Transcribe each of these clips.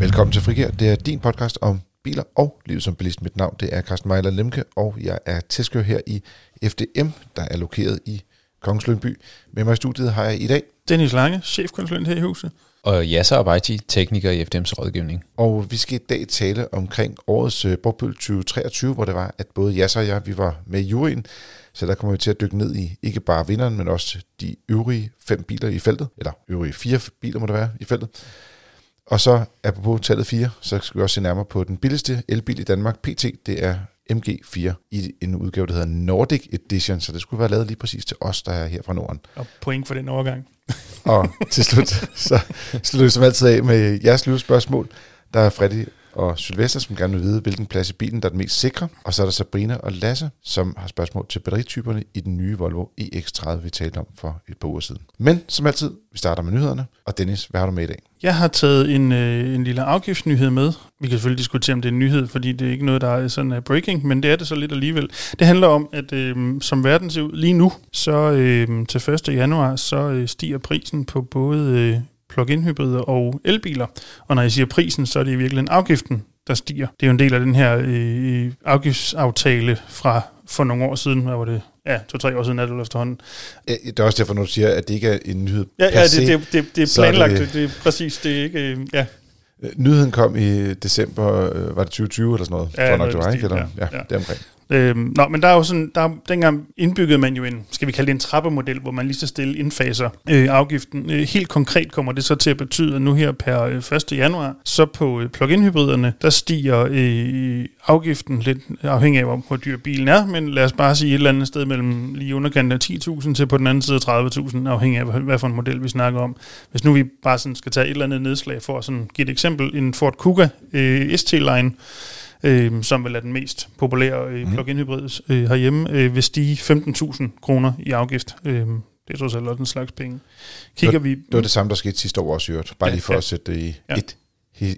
Velkommen til Frigær. Det er din podcast om biler og livet som bilist. Mit navn det er Carsten Mejler Lemke, og jeg er tilskører her i FDM, der er lokeret i Kongens Lyngby. Med mig i studiet har jeg i dag. Dennis Lange, chefkonsulent her i huset. Og Yasser Abaiti, tekniker i FDM's rådgivning. Og vi skal i dag tale omkring årets uh, Bogbøl 2023, hvor det var, at både Yasser og jeg, vi var med i juryen. Så der kommer vi til at dykke ned i ikke bare vinderen, men også de øvrige fem biler i feltet. Eller øvrige fire biler må det være i feltet. Og så, apropos tallet 4, så skal vi også se nærmere på den billigste elbil i Danmark, PT. Det er MG4 i en udgave, der hedder Nordic Edition, så det skulle være lavet lige præcis til os, der er her fra Norden. Og point for den overgang. og til slut, så slutter vi som altid af med jeres livsspørgsmål. Der er Freddy og Sylvester, som gerne vil vide, hvilken plads i bilen, der er den mest sikre. Og så er der Sabrina og Lasse, som har spørgsmål til batterityperne i den nye Volvo EX30, vi talte om for et par uger siden. Men som altid, vi starter med nyhederne. Og Dennis, hvad har du med i dag? Jeg har taget en, øh, en lille afgiftsnyhed med. Vi kan selvfølgelig diskutere, om det er en nyhed, fordi det er ikke noget, der er sådan uh, breaking, men det er det så lidt alligevel. Det handler om, at øh, som verden ser ud lige nu, så øh, til 1. januar, så øh, stiger prisen på både øh, plug-in hybrider og elbiler. Og når jeg siger prisen, så er det i virkeligheden afgiften, der stiger. Det er jo en del af den her øh, afgiftsaftale fra for nogle år siden. Hvad var det? Ja, to-tre år siden er det efterhånden. Ja, det er også derfor, når du siger, at det ikke er en nyhed Ja, ja det, det, det, det er planlagt. Det, det er præcis, det er ikke... Øh, ja. Nyheden kom i december, øh, var det 2020 eller sådan noget? Ja, noget nok, det var, ikke? Eller, ja, ja, ja. det er omkring. Øhm, nå, men der er jo sådan, der, dengang indbyggede man jo en, skal vi kalde det en trappemodel, hvor man lige så stille indfaser øh, afgiften. Øh, helt konkret kommer det så til at betyde, at nu her per øh, 1. januar, så på øh, plug-in hybriderne, der stiger øh, afgiften lidt afhængig af, hvor, hvor dyr bilen er, men lad os bare sige et eller andet sted mellem lige underkanten af 10.000 til på den anden side 30.000, afhængig af, hvad- hvad for en model vi snakker om. Hvis nu vi bare sådan skal tage et eller andet nedslag for at sådan give et eksempel, en Ford Kuga øh, ST-line, øh, som vel er den mest populære øh, Mhm. plug-in hybrid øh, herhjemme, øh, vil stige 15.000 kroner i afgift. Øh, det er trods alt også en slags penge. Kigger vi... Det var det samme, der skete sidste år også, øvrigt. Bare Ja, lige for ja. at sætte det i Ja. et,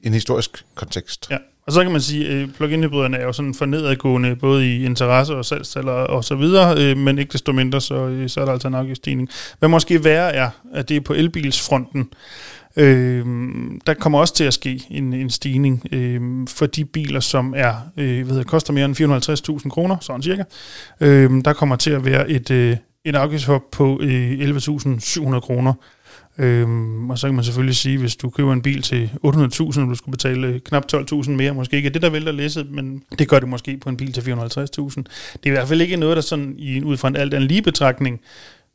en historisk kontekst. Ja, og så kan man sige, at plug-in hybriderne er jo sådan for nedadgående, både i interesse og salgstal og, og så videre, øh, men ikke desto mindre, så, øh, så er der altså en afgiftsstigning. Hvad måske værre er, at det er på elbilsfronten, Øh, der kommer også til at ske en, en stigning øh, for de biler, som er øh, hvad hedder, koster mere end 450.000 kroner, sådan cirka. Øh, der kommer til at være et, øh, et afgiftshop på øh, 11.700 kroner. Øhm, og så kan man selvfølgelig sige, hvis du køber en bil til 800.000, og du skulle betale øh, knap 12.000 mere, måske ikke er det, der vælter læsset, men det gør det måske på en bil til 450.000. Det er i hvert fald ikke noget, der sådan i, ud fra en alt anden lige betragtning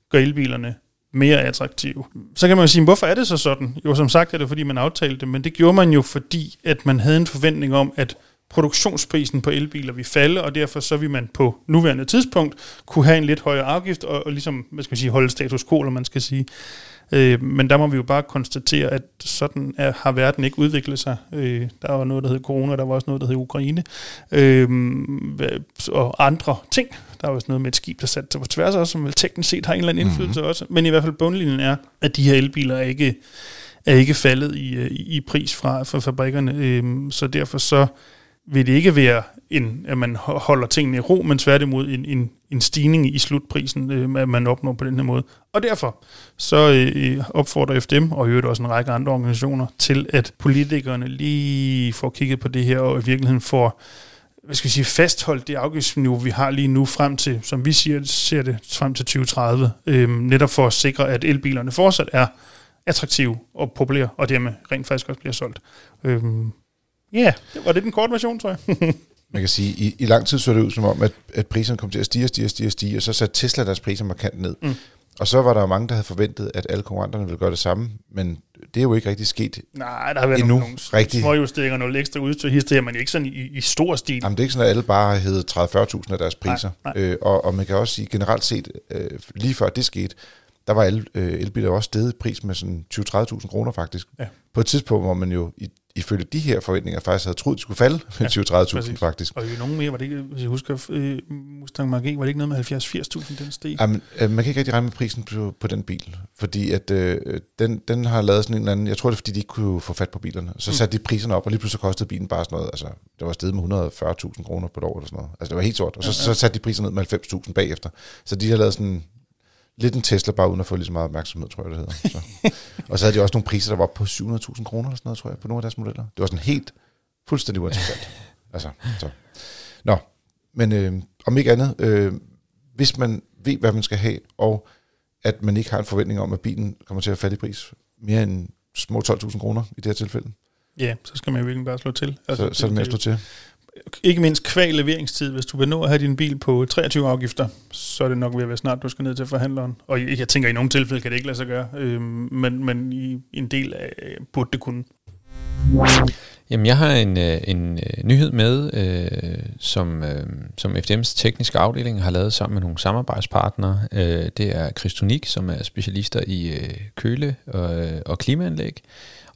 gør elbilerne mere attraktive. Så kan man jo sige, hvorfor er det så sådan? Jo, som sagt er det, fordi man aftalte det, men det gjorde man jo, fordi at man havde en forventning om, at produktionsprisen på elbiler vil falde, og derfor så vil man på nuværende tidspunkt kunne have en lidt højere afgift, og, og ligesom, hvad skal man sige, holde status quo, eller man skal sige. Øh, men der må vi jo bare konstatere, at sådan er, har verden ikke udviklet sig. Øh, der var noget, der hed corona, der var også noget, der hed Ukraine, øh, og andre ting. Der var også noget med et skib, der satte sig på tværs også, som vel teknisk set har en eller anden indflydelse mm-hmm. også. Men i hvert fald bundlinjen er, at de her elbiler er ikke, er ikke faldet i, øh, i pris fra, fra fabrikkerne. Øh, så derfor så vil det ikke være, en, at man ho- holder tingene i ro, men tværtimod en, en, en stigning i slutprisen, øh, at man opnår på den her måde. Og derfor så øh, opfordrer FDM, og i øvrigt også en række andre organisationer, til at politikerne lige får kigget på det her, og i virkeligheden får hvad skal vi sige, fastholdt det afgiftsniveau, vi har lige nu frem til, som vi siger, ser det frem til 2030, øh, netop for at sikre, at elbilerne fortsat er attraktive og populære, og dermed rent faktisk også bliver solgt. Øh, Ja, yeah, det var det den korte version, tror jeg. Man kan sige, i, i lang tid så det ud som om, at, at priserne kom til at stige og stige og stige og stige, og så satte Tesla deres priser markant ned. Mm. Og så var der jo mange, der havde forventet, at alle konkurrenterne ville gøre det samme, men det er jo ikke rigtig sket. Nej, der har været Endnu nogle, nogle små justeringer, nogle ekstra udstyr, hister, men ikke sådan i, i stor stil. Jamen, det er ikke sådan, at alle bare har hævet 30-40.000 af deres priser. Nej, nej. Øh, og, og man kan også sige, generelt set, øh, lige før det skete, der var alle øh, elbiler også steget i pris med sådan 20-30.000 kroner faktisk. Ja. På et tidspunkt, hvor man jo i, ifølge de her forventninger faktisk havde troet, de skulle falde med Ja, 20-30.000 præcis. faktisk. Og i nogen mere, var det ikke, hvis jeg husker, øh, Mustang Mach-E, var det ikke noget med 70-80.000, den steg? Jamen, øh, man kan ikke rigtig regne med prisen på, på den bil, fordi at øh, den, den har lavet sådan en eller anden, jeg tror det er fordi, de ikke kunne få fat på bilerne. Så Mm. satte de priserne op, og lige pludselig kostede bilen bare sådan noget, altså det var steget med 140.000 kroner på et år eller sådan noget. Altså det var helt sort, og så, ja, ja. så satte de priserne ned med 90.000 bagefter. Så de har lavet sådan lidt en Tesla, bare uden at få lige så meget opmærksomhed, tror jeg, det hedder. Så. og så havde de også nogle priser, der var på 700.000 kroner eller sådan noget, tror jeg, på nogle af deres modeller. Det var sådan helt fuldstændig uinteressant. altså, så. Nå, men øh, om ikke andet, øh, hvis man ved, hvad man skal have, og at man ikke har en forventning om, at bilen kommer til at falde i pris mere end små 12.000 kroner i det her tilfælde, Ja, så skal man jo virkelig bare slå til. altså, så, så er det med at slå til. Ikke mindst kval leveringstid. Hvis du vil nå at have din bil på 23 afgifter, så er det nok ved at være snart, du skal ned til forhandleren. Og jeg tænker, at i nogle tilfælde kan det ikke lade sig gøre, øh, men, men i en del af øh, burde det kunne. Jamen, jeg har en, øh, en øh, nyhed med, øh, som, øh, som FDM's tekniske afdeling har lavet sammen med nogle samarbejdspartnere. Øh, det er Kristonik, som er specialister i øh, køle- og, og klimaanlæg,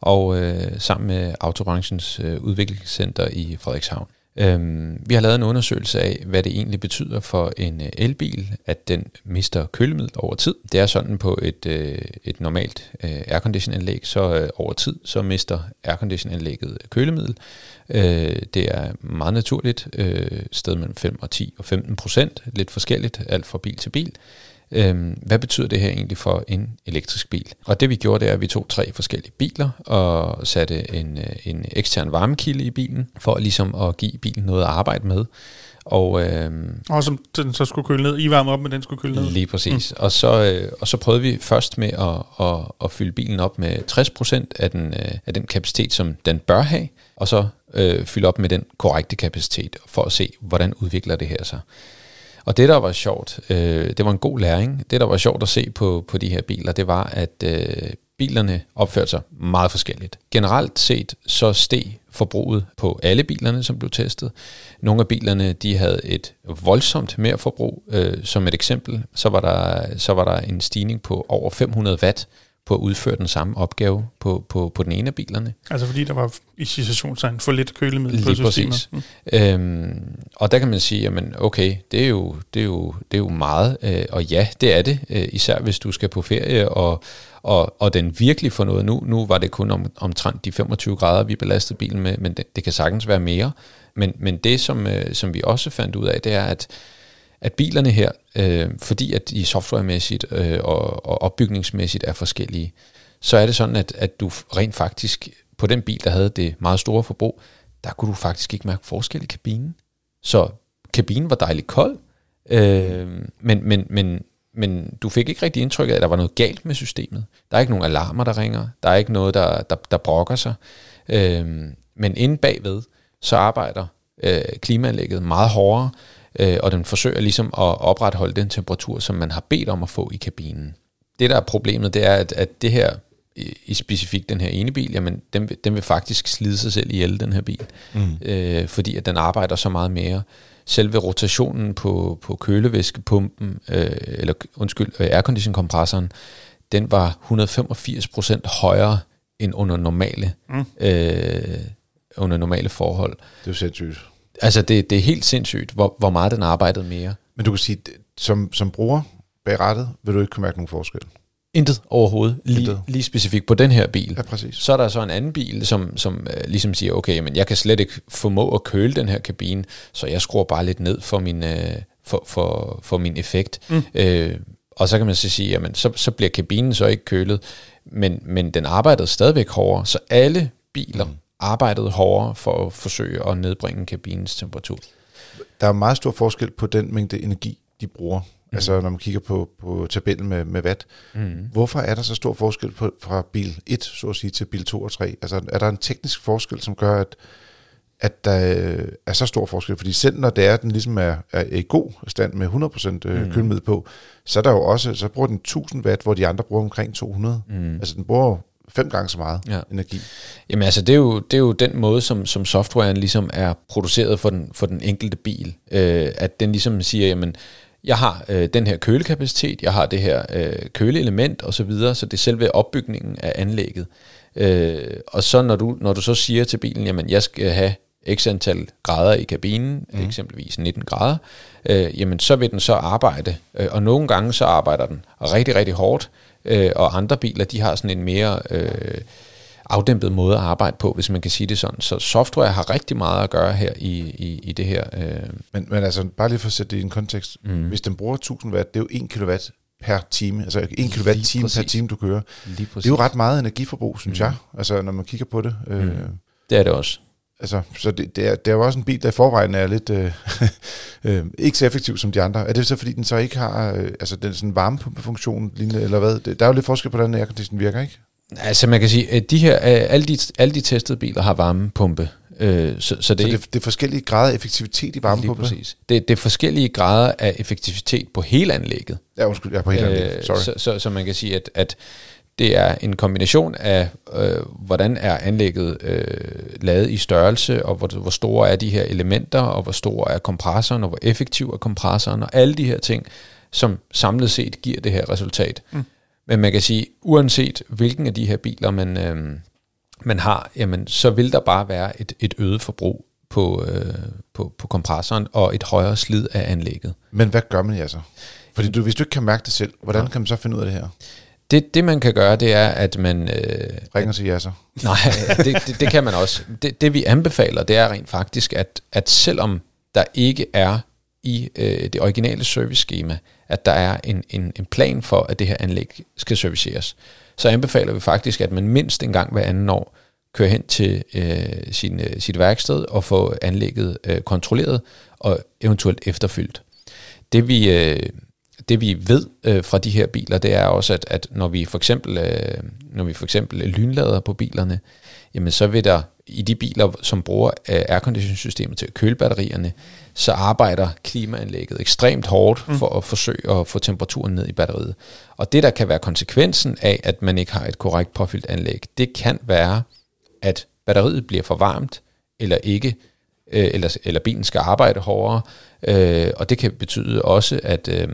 og øh, sammen med Autobranchens øh, udviklingscenter i Frederikshavn. Øhm, vi har lavet en undersøgelse af, hvad det egentlig betyder for en øh, elbil, at den mister kølemiddel over tid. Det er sådan på et, øh, et normalt øh, airconditionanlæg, så øh, over tid så mister airconditionanlægget kølemiddel. Øh, det er meget naturligt, øh, sted mellem 5 og 10 og 15 procent, lidt forskelligt, alt fra bil til bil. Øhm, hvad betyder det her egentlig for en elektrisk bil? Og det vi gjorde, det er, at vi tog tre forskellige biler og satte en, øh, en ekstern varmekilde i bilen, for ligesom at give bilen noget at arbejde med. Og, øhm, Og som den så skulle køle ned. I varmer op, men den skulle køle ned. Lige præcis. Mm. Og, så, øh, og så prøvede vi først med at, at, at fylde bilen op med 60% af den, øh, af den kapacitet, som den bør have, og så øh, fylde op med den korrekte kapacitet, for at se, hvordan udvikler det her sig. Og det, der var sjovt, øh, det var en god læring. Det, der var sjovt at se på, på de her biler, det var, at øh, bilerne opførte sig meget forskelligt. Generelt set, så steg forbruget på alle bilerne, som blev testet. Nogle af bilerne, de havde et voldsomt mere forbrug. Øh, som et eksempel, så var, der, så var der en stigning på over 500 watt på at udføre den samme opgave på, på, på den ene af bilerne. Altså fordi der var i situationstegn for lidt kølemiddel på systemet. Mm. Øhm, og der kan man sige, jamen okay, det er jo, det er jo, det er jo meget, øh, og ja, det er det, øh, især hvis du skal på ferie, og, og, og den virkelig får noget. Nu, nu var det kun om, omtrent de 25 grader, vi belastede bilen med, men det, det kan sagtens være mere. Men, men det, som, øh, som vi også fandt ud af, det er, at at bilerne her, øh, fordi at de softwaremæssigt øh, og, og opbygningsmæssigt er forskellige, så er det sådan, at, at du rent faktisk på den bil, der havde det meget store forbrug, der kunne du faktisk ikke mærke forskel i kabinen. Så kabinen var dejligt kold, øh, men, men, men, men du fik ikke rigtig indtryk af, at der var noget galt med systemet. Der er ikke nogen alarmer, der ringer. Der er ikke noget, der, der, der brokker sig. Øh, men inde bagved, så arbejder øh, klimaanlægget meget hårdere, øh, og den forsøger ligesom at opretholde den temperatur, som man har bedt om at få i kabinen. Det, der er problemet, det er, at, at det her, i, specifikt den her ene bil, jamen, den, den vil faktisk slide sig selv ihjel, den her bil, mm. øh, fordi at den arbejder så meget mere. Selve rotationen på, på kølevæskepumpen, øh, eller undskyld, øh, aircondition-kompressoren, den var 185% højere end under normale, mm. øh, under normale forhold. Det er sindssygt. Altså, det, det er helt sindssygt, hvor, hvor meget den arbejdede mere. Men du kan sige, som, som bruger bag rattet, vil du ikke kunne mærke nogen forskel. Intet overhovedet, lige, Intet. lige specifikt på den her bil. Ja, præcis. Så er der så en anden bil, som, som øh, ligesom siger, okay, men jeg kan slet ikke formå at køle den her kabine, så jeg skruer bare lidt ned for min, øh, for, for, for min effekt. Mm. Øh, og så kan man så sige, jamen så, så bliver kabinen så ikke kølet, men, men den arbejdede stadigvæk hårdere, så alle biler mm. Arbejdede hårdere for at forsøge at nedbringe kabinens temperatur. Der er meget stor forskel på den mængde energi, de bruger. Mm. Altså når man kigger på, på tabellen med, med watt. Mm. Hvorfor er der så stor forskel på, fra bil 1, så at sige, til bil 2 og 3? Altså er der en teknisk forskel, som gør, at, at der øh, er så stor forskel? Fordi selv når det er, den ligesom er, er i god stand med 100% mm. kølemiddel på, så er der jo også, så bruger den 1000 watt, hvor de andre bruger omkring 200. Mm. Altså den bruger fem gange så meget Ja. energi. Jamen altså, det er jo, det er jo den måde, som, som softwaren ligesom er produceret for den, for den enkelte bil. Øh, at den ligesom siger, jamen, jeg har øh, den her kølekapacitet, jeg har det her øh, køleelement og så videre, så det er selve opbygningen af anlægget. Øh, og så når du, når du så siger til bilen, jamen jeg skal have x antal grader i kabinen, mm. eksempelvis 19 grader, øh, jamen så vil den så arbejde. Øh, og nogle gange så arbejder den rigtig, rigtig hårdt, øh, og andre biler, de har sådan en mere øh, afdæmpet måde at arbejde på, hvis man kan sige det sådan. Så software har rigtig meget at gøre her i, i, i det her. Øh, Men, men altså, bare lige for at sætte det i en kontekst. Mm. Hvis den bruger 1000 watt, det er jo 1 kilowatt per time, altså 1 kWh time per time, du kører. Det er jo ret meget energiforbrug, synes mm. jeg, altså når man kigger på det. Mm. Øh, det er det også. Altså, så det, det, er, det er jo også en bil, der i forvejen er lidt øh, øh, ikke så effektiv som de andre. Er det så, fordi den så ikke har øh, altså den sådan varmepumpefunktion, lignende, eller hvad? Der er jo lidt forskel på, hvordan aircondition virker, ikke? Altså man kan sige, at de her, alle de, alle de testede biler har varmepumpe. Øh, så, så, det, så det, det er forskellige grader af effektivitet i varmepumpe? Lige præcis. Det, det er forskellige grader af effektivitet på hele anlægget. Ja, undskyld, ja, på hele anlægget. Sorry. Så, så, så man kan sige, at, at det er en kombination af, øh, hvordan er anlægget øh, lavet i størrelse, og hvor, hvor store er de her elementer, og hvor stor er kompressoren, og hvor effektiv er kompressoren, og alle de her ting, som samlet set giver det her resultat. Mm. Men man kan sige, uanset hvilken af de her biler man, øh, man har, jamen, så vil der bare være et, et øget forbrug på, øh, på, på kompressoren og et højere slid af anlægget. Men hvad gør man ja så? Fordi du, hvis du ikke kan mærke det selv, hvordan ja. kan man så finde ud af det her? Det, det man kan gøre, det er, at man... Øh, Ringer til jasser. Nej, det, det, det kan man også. Det, det vi anbefaler, det er rent faktisk, at, at selvom der ikke er i øh, det originale service-schema, at der er en, en, en plan for, at det her anlæg skal serviceres, så anbefaler vi faktisk, at man mindst en gang hver anden år kører hen til øh, sin, øh, sit værksted og får anlægget øh, kontrolleret og eventuelt efterfyldt. Det vi, øh, det vi ved øh, fra de her biler, det er også, at, at når vi for eksempel øh, når vi for eksempel lynlader på bilerne, jamen så vil der i de biler, som bruger øh, airconditionsystemet til at køle batterierne, så arbejder klimaanlægget ekstremt hårdt mm. for at forsøge at få temperaturen ned i batteriet. Og det, der kan være konsekvensen af, at man ikke har et korrekt påfyldt anlæg, det kan være, at batteriet bliver for varmt, eller ikke, øh, eller, eller bilen skal arbejde hårdere, øh, og det kan betyde også, at, øh,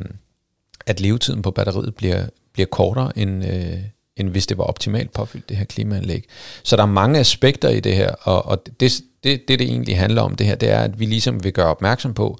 at levetiden på batteriet bliver, bliver kortere, end, øh, end hvis det var optimalt påfyldt, det her klimaanlæg. Så der er mange aspekter i det her, og, og det, det, det, det egentlig handler om det her, det er, at vi ligesom vil gøre opmærksom på,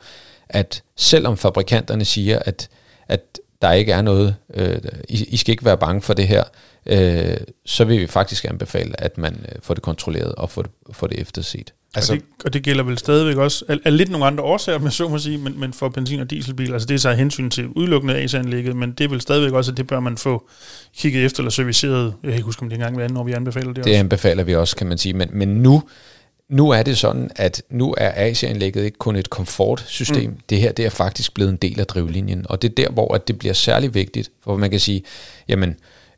at selvom fabrikanterne siger, at, at der ikke er noget, øh, I, I skal ikke være bange for det her, øh, så vil vi faktisk anbefale, at man øh, får det kontrolleret og får det, får det efterset. Altså, og, det, og det gælder vel stadigvæk også, af, af lidt nogle andre årsager, med så må sige, men, men for benzin- og dieselbiler, altså det er så hensyn til udelukkende AC-anlægget, men det er vel stadigvæk også, at det bør man få kigget efter eller serviceret. Jeg kan ikke huske, om det engang hver anden år, vi anbefaler det, det også. Det anbefaler vi også, kan man sige, men, men nu, nu er det sådan, at nu er AC-anlægget ikke kun et komfortsystem. Mm. Det her det er faktisk blevet en del af drivlinjen, og det er der, hvor at det bliver særlig vigtigt, for man kan sige, jamen,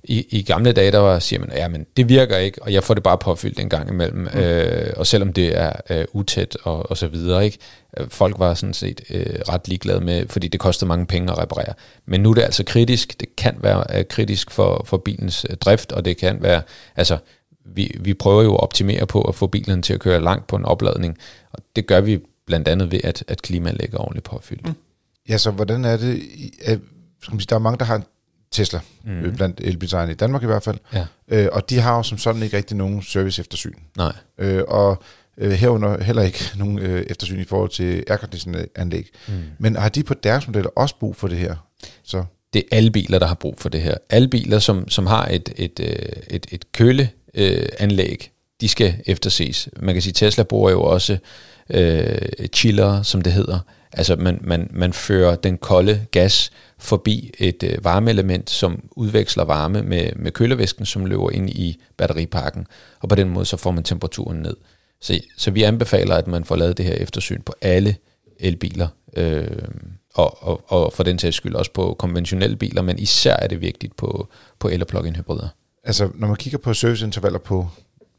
i, i gamle dage, der var, siger man, ja, men det virker ikke, og jeg får det bare påfyldt en gang imellem, mm. øh, og selvom det er øh, utæt og, og så videre, ikke? Øh, folk var sådan set øh, ret ligeglade med, fordi det kostede mange penge at reparere. Men nu er det altså kritisk, det kan være øh, kritisk for, for bilens øh, drift, og det kan være, altså, vi, vi prøver jo at optimere på at få bilen til at køre langt på en opladning, og det gør vi blandt andet ved, at, at klimaet er ordentligt påfyldt. Mm. Ja, så hvordan er det, er, skal man sige, der er mange, der har en Tesla, mm. blandt elbilsejerne i Danmark i hvert fald. Ja. Øh, og de har jo som sådan ikke rigtig nogen service eftersyn. Nej. Øh, og øh, herunder heller ikke nogen øh, eftersyn i forhold til airconditioning-anlæg. Mm. Men har de på deres modeller også brug for det her? Så det er alle biler, der har brug for det her. Alle biler, som, som har et, et, øh, et, et køleanlæg, de skal efterses. Man kan sige, Tesla bruger jo også øh, chiller, som det hedder. Altså man, man, man fører den kolde gas forbi et øh, varmeelement, som udveksler varme med, med kølevæsken, som løber ind i batteripakken, og på den måde så får man temperaturen ned. Så, så vi anbefaler, at man får lavet det her eftersyn på alle elbiler, øh, og, og, og for den sags skyld også på konventionelle biler, men især er det vigtigt på, på el- og plug-in hybrider. Altså, når man kigger på serviceintervaller på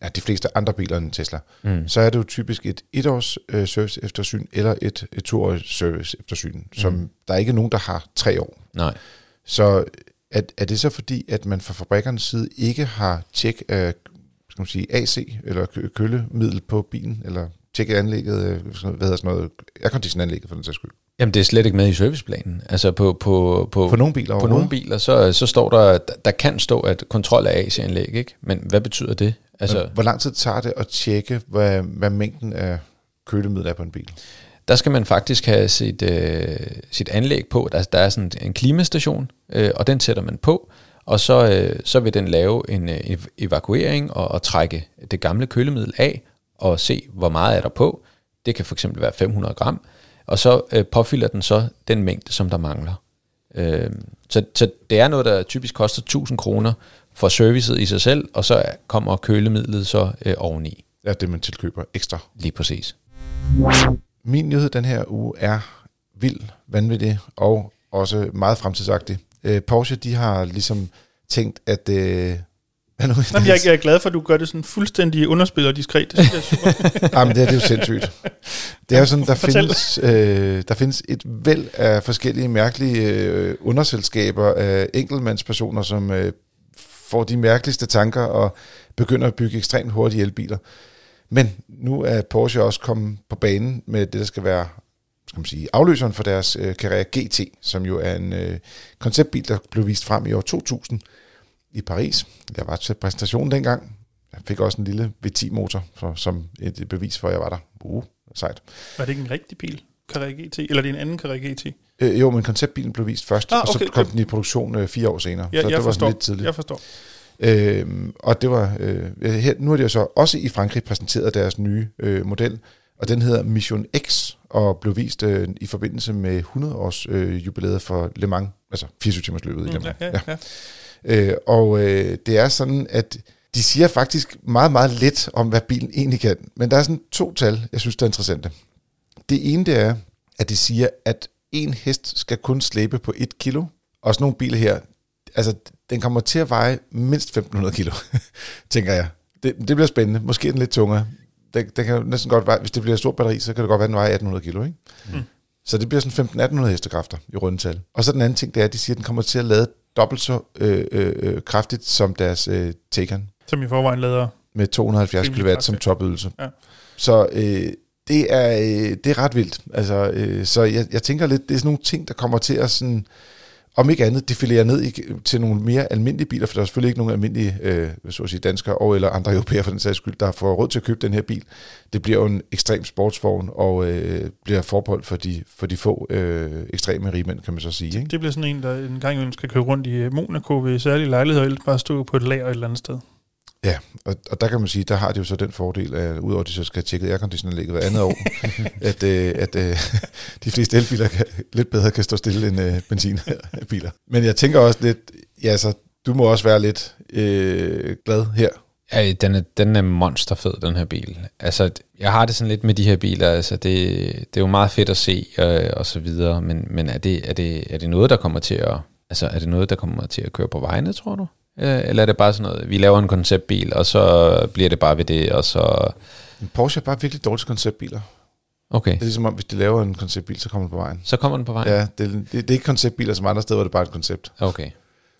ja, de fleste andre biler end Tesla, mm. så er det jo typisk et etårs øh, service eftersyn eller et, et toårs service eftersyn, mm. som der er ikke nogen, der har tre år. Nej. Så er, er det så fordi, at man fra fabrikkernes side ikke har tjek af skal man sige, AC eller kølemiddel på bilen, eller tjekket anlægget, øh, hvad hedder sådan noget, aircondition-anlægget for den sags skyld? Jamen det er slet ikke med i serviceplanen. Altså på, på, på, på nogle biler På nogle biler, så, så står der, der kan stå, at kontrol af AC-anlæg, ikke? Men hvad betyder det? Altså, Men hvor lang tid tager det at tjekke, hvad, hvad mængden af kølemiddel er på en bil? Der skal man faktisk have sit, øh, sit anlæg på. Der, der er sådan en klimastation, øh, og den sætter man på, og så, øh, så vil den lave en, øh, evakuering og, og trække det gamle kølemiddel af og se, hvor meget er der på. Det kan fx være 500 gram, og så øh, påfylder den så den mængde, som der mangler. Øh, så, så det er noget, der typisk koster 1000 kroner for servicet i sig selv, og så kommer kølemidlet så øh, oveni. Ja, det man tilkøber ekstra. Lige præcis. Min nyhed den her uge er vild, vanvittig og også meget fremtidsagtig. Øh, Porsche, de har ligesom tænkt, at... Øh, Jamen, jeg, jeg er glad for, at du gør det sådan fuldstændig underspil og diskret. Det synes jeg er. Jamen, det er, det er jo sindssygt. Det er jo sådan, der findes, øh, der findes et væld af forskellige mærkelige øh, underselskaber af enkeltmandspersoner, som øh, får de mærkeligste tanker og begynder at bygge ekstremt hurtige elbiler. Men nu er Porsche også kommet på banen med det, der skal være skal man sige, afløseren for deres øh, Carrera GT, som jo er en øh, konceptbil, der blev vist frem i år 2000 i Paris. Jeg var til præsentationen dengang. Jeg fik også en lille V10-motor for, som et bevis for, at jeg var der. Uh, sejt. Var det ikke en rigtig bil, Carrera GT, eller er det en anden Carrera GT? Øh, jo, men konceptbilen blev vist først, ah, okay, og så kom okay. den i produktion øh, fire år senere. Ja, så det var forstår, lidt tidligt. Jeg forstår. Øhm, og det var øh, her, nu har de jo så også i Frankrig præsenteret deres nye øh, model, og den hedder Mission X, og blev vist øh, i forbindelse med 100 års øh, jubilæet for Le Mans, altså 24 timers løbet mm, i Le Mans. Ja, ja, ja. Øh, og øh, det er sådan, at de siger faktisk meget, meget lidt om, hvad bilen egentlig kan. Men der er sådan to tal, jeg synes, der er interessante. Det ene, det er, at de siger, at en hest skal kun slæbe på et kilo. Og sådan nogle biler her, altså den kommer til at veje mindst 1500 kilo, tænker jeg. Det, det bliver spændende. Måske er den lidt tungere. Det, det kan næsten godt veje, hvis det bliver et stort batteri, så kan det godt være, at den vejer 1800 kilo, ikke? Mm. Så det bliver sådan 15-1800 hestekræfter i rundtal. Og så den anden ting, det er, at de siger, at den kommer til at lade dobbelt så øh, øh, øh, kraftigt som deres øh, Taycan. Som i forvejen lader... Med 270 kW som topydelse. Ja. Så øh, det, er, øh, det er ret vildt. Altså, øh, så jeg, jeg tænker lidt, det er sådan nogle ting, der kommer til at sådan om ikke andet defilere ned i, til nogle mere almindelige biler, for der er selvfølgelig ikke nogen almindelige øh, så at sige, danskere og eller andre europæere for den sags skyld, der får råd til at købe den her bil. Det bliver jo en ekstrem sportsvogn og øh, bliver forbeholdt for de, for de få øh, ekstreme rigmænd, kan man så sige. Ikke? Det bliver sådan en, der en gang skal køre rundt i Monaco ved særlige lejligheder, eller bare stå på et lager et eller andet sted. Ja, og, og der kan man sige, der har de jo så den fordel, at udover at de så skal tjekke airconditionanlægget hver andet år, at, øh, at øh, de fleste elbiler kan, lidt bedre kan stå stille end øh, benzinbiler. Men jeg tænker også lidt, ja, så du må også være lidt øh, glad her. Ja, den er, den er monsterfed, den her bil. Altså, jeg har det sådan lidt med de her biler, altså det, det er jo meget fedt at se øh, og så videre, men, men er, det, er, det, er det noget, der kommer til at, altså er det noget, der kommer til at køre på vejene, tror du? Øh, eller er det bare sådan noget, vi laver en konceptbil, og så bliver det bare ved det, og så... En Porsche er bare virkelig dårlige konceptbiler. Okay. Det er ligesom om, hvis de laver en konceptbil, så kommer den på vejen. Så kommer den på vejen? Ja, det, det, det er ikke konceptbiler som andre steder, hvor det er bare et koncept. Okay.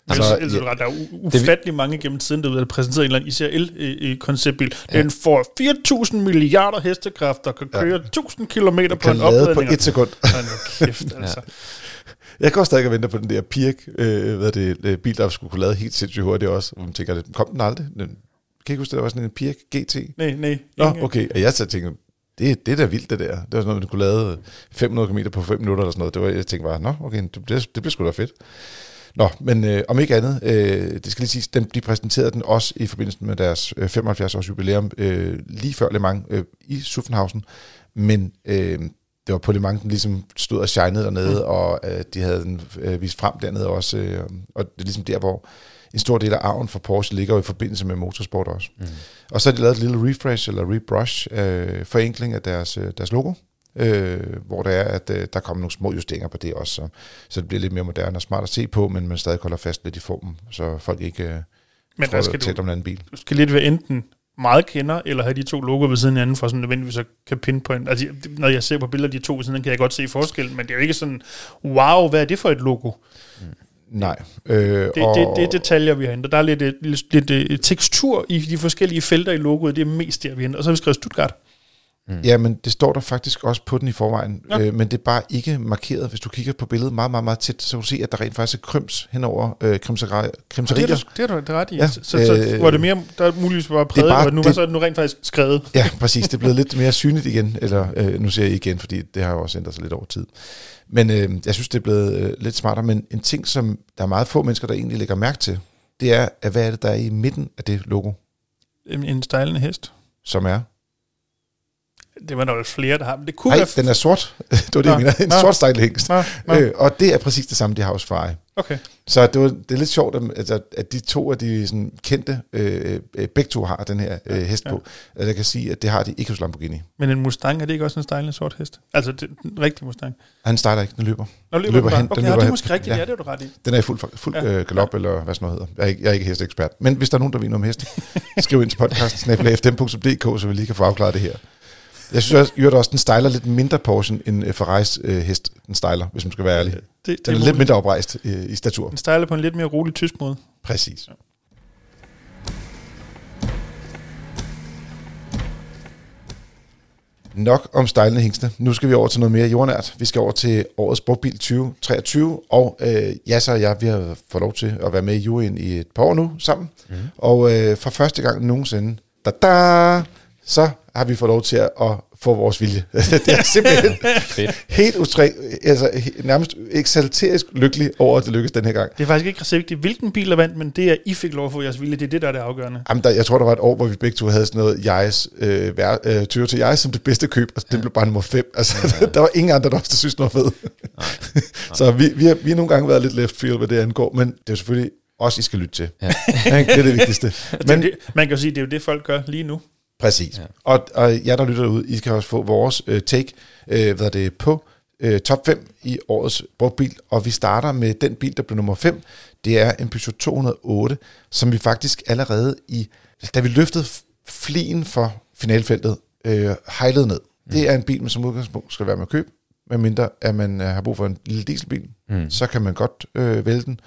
Altså, altså, ja, der er ufattelig mange gennem tiden derude, der præsenteret en eller anden især el-konceptbil. Ja. Den får 4.000 milliarder hestekræfter, kan køre ja. 1.000 km på en opladning. på et sekund. Ja, kæft, altså. ja. Jeg også stadig vente på den der Pirk, øh, hvad det, øh, bil, der skulle kunne lade helt sindssygt hurtigt også. Hvor man tænker, kom den aldrig? Den, kan ikke huske, der var sådan en Pirk GT? Nej, nej. Nå, okay. Og jeg så tænkte, det, det er da vildt, det der. Det var sådan noget, man kunne lade 500 km på 5 minutter eller sådan noget. Det var, jeg tænkte bare, nå, okay, det, det, det bliver sgu da fedt. Nå, men øh, om ikke andet, øh, det skal lige sige, den, de præsenterede den også i forbindelse med deres øh, 75 års jubilæum, øh, lige før Le Mans øh, i Suffenhausen, men øh, det var på Le Mans, den ligesom stod og shinede dernede, mm. og øh, de havde den øh, vist frem dernede også, øh, og det er ligesom der, hvor en stor del af arven for Porsche ligger jo i forbindelse med motorsport også. Mm. Og så har de lavet et lille refresh eller rebrush, øh, forenkling af deres, øh, deres logo, øh, hvor det er, at øh, der kommer nogle små justeringer på det også, så, så det bliver lidt mere moderne og smart at se på, men man stadig holder fast lidt i formen, så folk ikke øh, men tror, skal du, om en anden bil. Du skal lidt være enten meget kender, eller have de to logoer ved siden af hinanden, for sådan nødvendigvis at kan pinpoint. Altså, når jeg ser på billeder af de to ved siden, kan jeg godt se forskel, men det er jo ikke sådan, wow, hvad er det for et logo? Mm. Nej. Øh, det, og det, det er detaljer, vi har hentet. Der er lidt, lidt, lidt, lidt tekstur i de forskellige felter i logoet, det er mest der, vi henter. Og så har vi skrevet Stuttgart. Mm. Ja, men det står der faktisk også på den i forvejen, ja. øh, men det er bare ikke markeret. Hvis du kigger på billedet meget, meget, meget tæt, så kan du se, at der rent faktisk er kryms henover øh, krymserier. Det, det har du ret i. Ja, så, så, så øh, var det mere, der er muligvis bare præget, og nu det, var så nu rent faktisk skrevet. Ja, præcis. Det er blevet lidt mere synligt igen, eller øh, nu siger jeg igen, fordi det har jo også ændret sig lidt over tid. Men øh, jeg synes, det er blevet øh, lidt smartere, men en ting, som der er meget få mennesker, der egentlig lægger mærke til, det er, at hvad er det, der er i midten af det logo? En, en stejlende hest. Som er? Det var vel flere, der har, men det kunne Nej, den er sort. det var det, Nå, jeg mener. En nå. sort stejlhængst. Øh, og det er præcis det samme, de har hos Ferrari. Okay. Så det, var, det er lidt sjovt, at, altså, at de to af de sådan, kendte, øh, øh, begge to har den her øh, hest Ja. på. Altså, jeg kan sige, at det har de ikke hos Lamborghini. Men en Mustang, er det ikke også en stejlende sort hest? Altså, det, den rigtige Mustang. Han stejler ikke, den løber. Nå, løber, Den løber den hen, den Okay, løber ja, det er måske rigtigt. Ja. Ja, det er du ret i. Den er i fuld, fuld Ja. ja. øh, galop, eller hvad sådan noget hedder. Jeg er ikke, jeg er ikke hesteekspert. Men hvis der er nogen, der ved noget om heste, skriv ind til podcast.fm.dk, så vi lige kan få afklaret det her. Jeg synes også, at også, den stejler lidt mindre portion end øh, Ferraris øh, hest, den stejler, hvis man skal være ærlig. Det, det Den er lidt muligt. mindre oprejst øh, i statur. Den stejler på en lidt mere rolig tysk måde. Præcis. Nok om stejlende hængste. Nu skal vi over til noget mere jordnært. Vi skal over til årets brugtbil 2023, og øh, Jasser og jeg, vi har fået lov til at være med i juryen i et par år nu sammen. Mm. Og øh, for første gang nogensinde, da, da, så har vi fået lov til at, at få vores vilje. det er simpelthen Fedt. helt utræ, altså, nærmest eksalterisk lykkelig over, at det lykkedes den her gang. Det er faktisk ikke så vigtigt, hvilken bil der vandt, men det er, I fik lov at få jeres vilje. Det er det, der er det afgørende. Jamen, der, jeg tror, der var et år, hvor vi begge to havde sådan noget Yaris, øh, vær, øh, Toyota Yaris som det bedste køb, og den blev bare nummer 5. Altså, ja. der var ingen andre, der også synes, den var fed. så vi, vi, har, vi har nogle gange været lidt left field, hvad det angår, men det er selvfølgelig også, I skal lytte til. Ja. Det er det vigtigste. Men, Men det, man kan jo sige, det er jo det, folk gør lige nu. Præcis. Ja. Og, og jer, der lytter derude, I kan også få vores øh, take øh, hvad er det, på øh, top 5 i årets brugtbil, og vi starter med den bil, der blev nummer 5. Det er en Peugeot 208, som vi faktisk allerede i, da vi løftede flien for finalfeltet, øh, hejlede ned. Mm. Det er en bil, man som udgangspunkt skal være med at købe, medmindre at man øh, har brug for en lille dieselbil, Mm. så kan man godt øh, vælge den.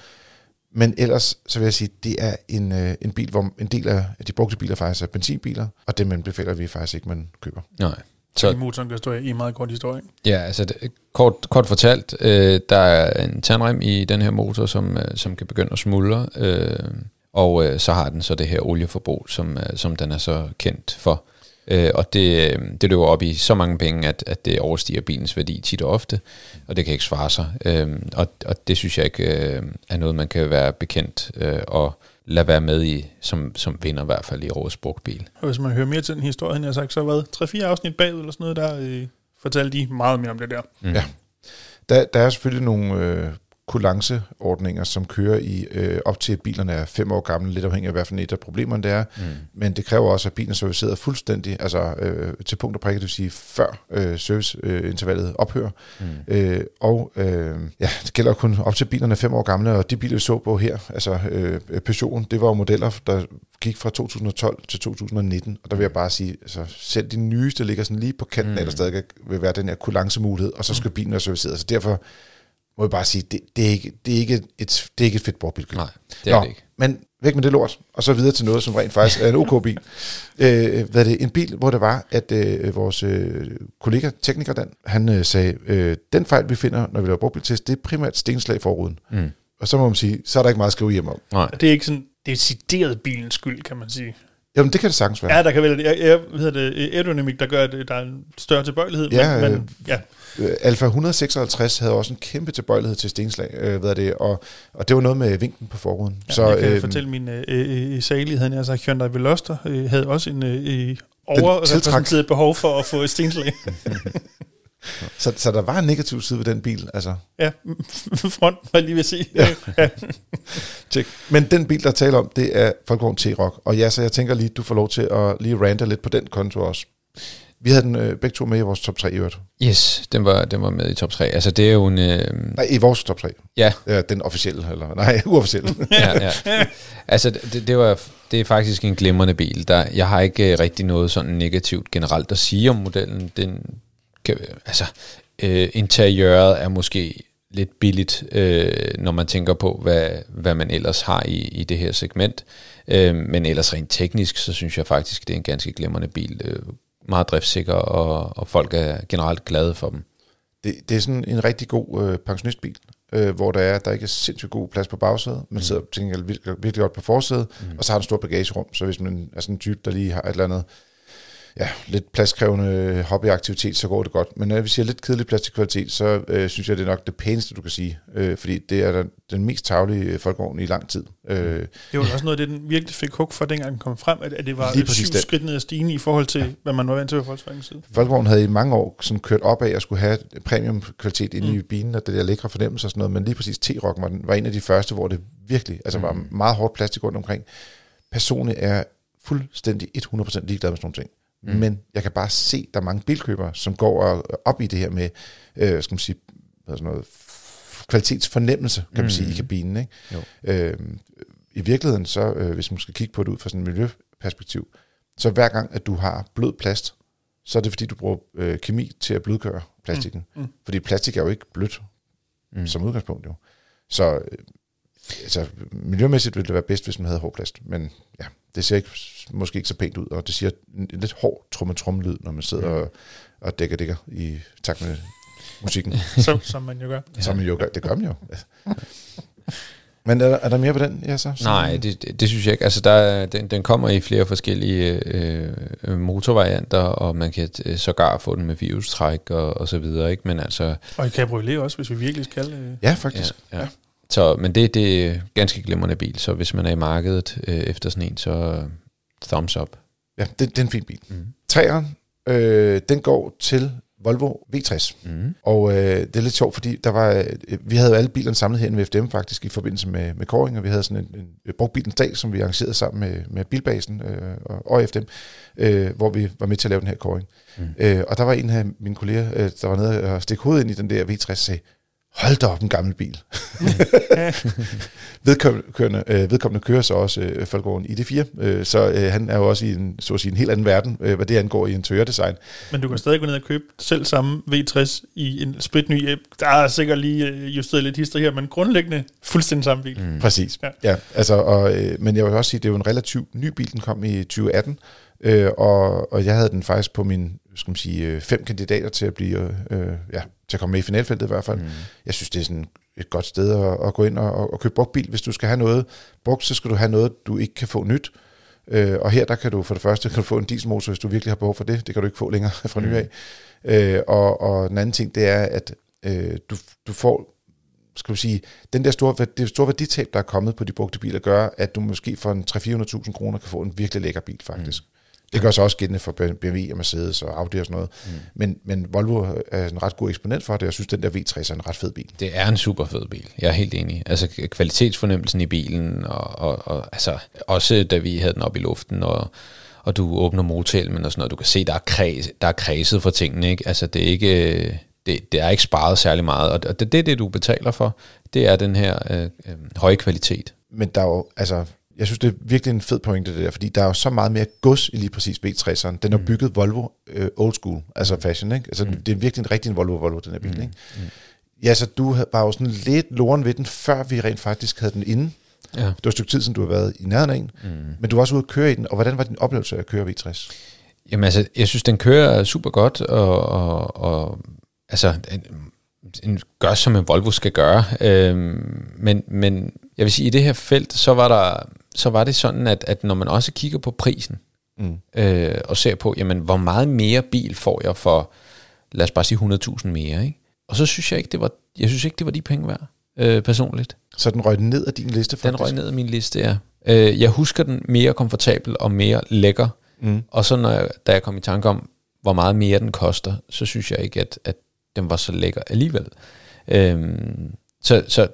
Men ellers, så vil jeg sige, det er en, øh, en bil, hvor en del af de brugte biler faktisk er benzinbiler, og det man befaler vi faktisk ikke, man køber. Nej. Så Så motoren kan stå i en meget kort historie. ja, altså det, kort, kort fortalt, øh, der er en tandrem i den her motor, som, øh, som kan begynde at smuldre, øh, og øh, så har den så det her olieforbrug, som, øh, som den er så kendt for. Øh, og det, det løber op i så mange penge, at, at det overstiger bilens værdi tit og ofte, og det kan ikke svare sig. Øh, og, og det synes jeg ikke øh, er noget, man kan være bekendt øh, og lade være med i, som, som vinder i hvert fald i årets brugtbil. Og hvis man hører mere til den historie, end jeg har sagt, så været 3-4 afsnit bagud eller sådan noget, der øh, fortalte de meget mere om det der. Mm. Ja. Der, der er selvfølgelig nogle øh, kulanceordninger, som kører i øh, op til, at bilerne er fem år gamle, lidt afhængig af, hvad for et af problemerne det er. Mm. Men det kræver også, at bilen er serviceret fuldstændig, altså øh, til punkt og prikke, det vil sige før øh, serviceintervallet ophører. Mm. Øh, og øh, ja, det gælder kun op til bilerne er fem år gamle, og de biler, vi så på her, altså øh, Peugeot'en, det var jo modeller, der gik fra 2012 til 2019, og der vil jeg bare sige, altså selv de nyeste ligger sådan lige på kanten, mm. af, der stadig vil være den her kulancemulighed, og så skal bilen være serviceret. Så derfor må jeg bare sige, det, det, er, ikke, det, er, ikke et, det er ikke et fedt brugtbilkøb. Nej, det er det ikke. Men væk med det lort, og så videre til noget, som rent faktisk er en OK-bil. øh, hvad er det? En bil, hvor det var, at øh, vores øh, kollega, tekniker Dan, han øh, sagde, øh, den fejl, vi finder, når vi laver brugtbiltest, det er primært stenslag for ruden. Mm. Og så må man sige, så er der ikke meget at skrive hjem om. Nej. Det er ikke sådan decideret bilens skyld, kan man sige. Jamen, det kan det sagtens være. Ja, der kan vel, jeg, jeg, hvad hedder det, aerodynamik, der gør, at der er en større tilbøjelighed. Ja, men, øh, men, ja. Øh, Alfa 156 havde også en kæmpe tilbøjelighed til stenslag, øh, hvad er det, og, og det var noget med vinklen på forruden. Ja, så, jeg kan øh, øh, fortælle min øh, øh, salighed, jeg sagt, Hyundai Veloster øh, havde også en øh, overrepræsenteret behov for at få et stenslag. så, så der var en negativ side ved den bil, altså. ja, fronten var lige ved sige. Ja. ja. Check. Men den bil, der taler om, det er Volkswagen T-Roc. Og ja, så jeg tænker lige, du får lov til at lige rante lidt på den konto også. Vi havde den øh, begge to med i vores top 3 i øvrigt. Yes, den var, den var med i top 3. Altså det er jo en... Øh, Nej, i vores top 3. ja, Ja, den officielle, eller nej, uofficielle. ja, ja. Altså det, det, var, det er faktisk en glimrende bil. Der, jeg har ikke øh, rigtig noget sådan negativt generelt at sige om modellen. Den, kan, altså, øh, interiøret er måske lidt billigt, øh, når man tænker på, hvad, hvad man ellers har i, i det her segment. Øh, men ellers rent teknisk, så synes jeg faktisk, det er en ganske glimrende bil. Øh, meget driftssikker, og, og folk er generelt glade for dem. det, det er sådan en rigtig god øh, pensionistbil, øh, hvor der er, der ikke er sindssygt god plads på bagsædet. Man sidder til gengæld virkelig, virkelig godt på forsædet, mm. og så har den stor bagagerum, så hvis man er sådan en type, der lige har et eller andet ja, lidt pladskrævende hobbyaktivitet, så går det godt. Men når vi siger lidt kedelig plads til kvalitet, så øh, synes jeg, det er nok det pæneste, du kan sige. Øh, fordi det er den, den mest tavlige folkevogn i lang tid. Øh, Det var også noget det, den virkelig fik hug for, dengang den kom frem, at, at det var Lige syv det. skridt ned ad stigen i forhold til, ja. hvad man var vant til fra Volkswagen side. Folkevognen havde i mange år sådan kørt op af at skulle have premiumkvalitet inde mm. i bilen, og det der lækre fornemmelse og sådan noget, men lige præcis T-Rock var, den, var en af de første, hvor det virkelig altså mm. var meget hårdt plastik rundt omkring. Personligt er jeg fuldstændig 100% ligeglad med sådan nogle ting. Mm. Men jeg kan bare se, at der er mange bilkøbere, som går op i det her med, øh, skal man sige, sådan noget, kvalitetsfornemmelse, kan man sige, i kabinen. Ikke? Jo. Øh, I virkeligheden, så øh, hvis man skal kigge på det ud fra sådan et miljøperspektiv, så hver gang, at du har blød plast, så er det fordi, du bruger øh, kemi til at blødgøre plastikken. Mm. Mm. Fordi plastik er jo ikke blødt mm. som udgangspunkt jo. Så øh, altså, miljømæssigt ville det være bedst, hvis man havde hård plast. Men ja, det ser ikke, måske ikke så pænt ud, og det siger en, lidt hård trumme trumme lyd, når man sidder mm. og, og dækker dækker i takt med musikken. som, som man jo gør. ja. Som man jo gør. Det gør man jo. Men er, der- er der mere på den? Ja, så, så Nej, det, det, det synes jeg ikke. Altså, der, er- den, den kommer i flere forskellige øh, motorvarianter, og man kan øh, sågar få den med virustræk og, og så videre. Ikke? Men altså, Og i cabriolet også, hvis vi virkelig skal. Øh. Ja, faktisk. ja, ja. Så, men det, det er ganske glimrende bil, så hvis man er i markedet øh, efter sådan en, så øh, thumbs up. Ja, det, det er en fin bil. Mm. Træeren, øh, den går til Volvo V60. Mm. Og øh, det er lidt sjovt, fordi der var, øh, vi havde alle bilerne samlet her ved FDM faktisk i forbindelse med, med Koring, og vi havde sådan en, en, en brugtbilens dag, som vi arrangerede sammen med, med Bilbasen øh, og, og FDM, øh, hvor vi var med til at lave den her Koring. Mm. Øh, og der var en af mine kolleger, øh, der var nede og stikke hovedet ind i den der V60 og sagde, hold da op en gammel bil. vedkommende, øh, vedkommende kører så også øh, Folkevogn ID4, øh, så øh, han er jo også i en, så at sige, en helt anden verden, øh, hvad det angår i interiørdesign. Men du kan stadig gå ned og købe selv samme V60 i en spritny app. Der er sikkert lige øh, justeret lidt hister her, men grundlæggende fuldstændig samme bil. Mm. Præcis. Ja. Ja. altså, og, øh, men jeg vil også sige, det er jo en relativt ny bil, den kom i 2018, øh, og, og jeg havde den faktisk på min skal man sige, øh, fem kandidater til at blive, øh, ja, til at komme med i finalfeltet i hvert fald. Mm. Jeg synes, det er sådan et godt sted at, at gå ind og, og købe brugt bil. Hvis du skal have noget brugt, så skal du have noget, du ikke kan få nyt. Øh, og her der kan du for det første kan du få en dieselmotor, hvis du virkelig har behov for det. Det kan du ikke få længere fra ny af. Øh, og, og den anden ting, det er, at øh, du, du får skal du sige, den der store, det store værditab, der er kommet på de brugte biler, gør, at du måske for en 300-400.000 kroner kan få en virkelig lækker bil, faktisk. Mm. Det gør så også gældende for BMW og Mercedes og Audi og sådan noget. Mm. Men, men Volvo er en ret god eksponent for det, og jeg synes, den der V60 er en ret fed bil. Det er en super fed bil. Jeg er helt enig. Altså kvalitetsfornemmelsen i bilen, og, og, og altså, også da vi havde den op i luften, og, og du åbner motelmen og sådan noget, du kan se, der er, kreds, der er kredset for tingene. Ikke? Altså det er ikke, det, det er ikke sparet særlig meget, og det, det er det, du betaler for. Det er den her øh, øh, høje kvalitet. Men der er jo, altså, jeg synes, det er virkelig en fed pointe det der, fordi der er jo så meget mere gods i lige præcis V60'eren. Den er mm. bygget Volvo øh, old school, altså fashion, ikke? Altså, mm. det er virkelig en rigtig en Volvo Volvo, den her bil, mm. ikke? Mm. Ja, så du var jo sådan lidt loren ved den, før vi rent faktisk havde den inde. Ja. Det var et stykke tid, siden du har været i nærheden af en, mm. men du var også ude at køre i den, og hvordan var din oplevelse af at køre V60? Jamen altså, jeg synes, den kører super godt, og, og, og altså, en, en gør, som en Volvo skal gøre. Øhm, men, men jeg vil sige, i det her felt, så var, der, så var det sådan, at, at når man også kigger på prisen, Mm. øh, og ser på, jamen, hvor meget mere bil får jeg for, lad os bare sige 100.000 mere, ikke? Og så synes jeg ikke, det var, jeg synes ikke, det var de penge værd, øh, personligt. Så den røg ned af din liste, faktisk? Den røg ned af min liste, ja. Øh, jeg husker den mere komfortabel og mere lækker, Mm. og så når jeg, da jeg kom i tanke om, hvor meget mere den koster, så synes jeg ikke, at, at den var så lækker alligevel. Øhm, så så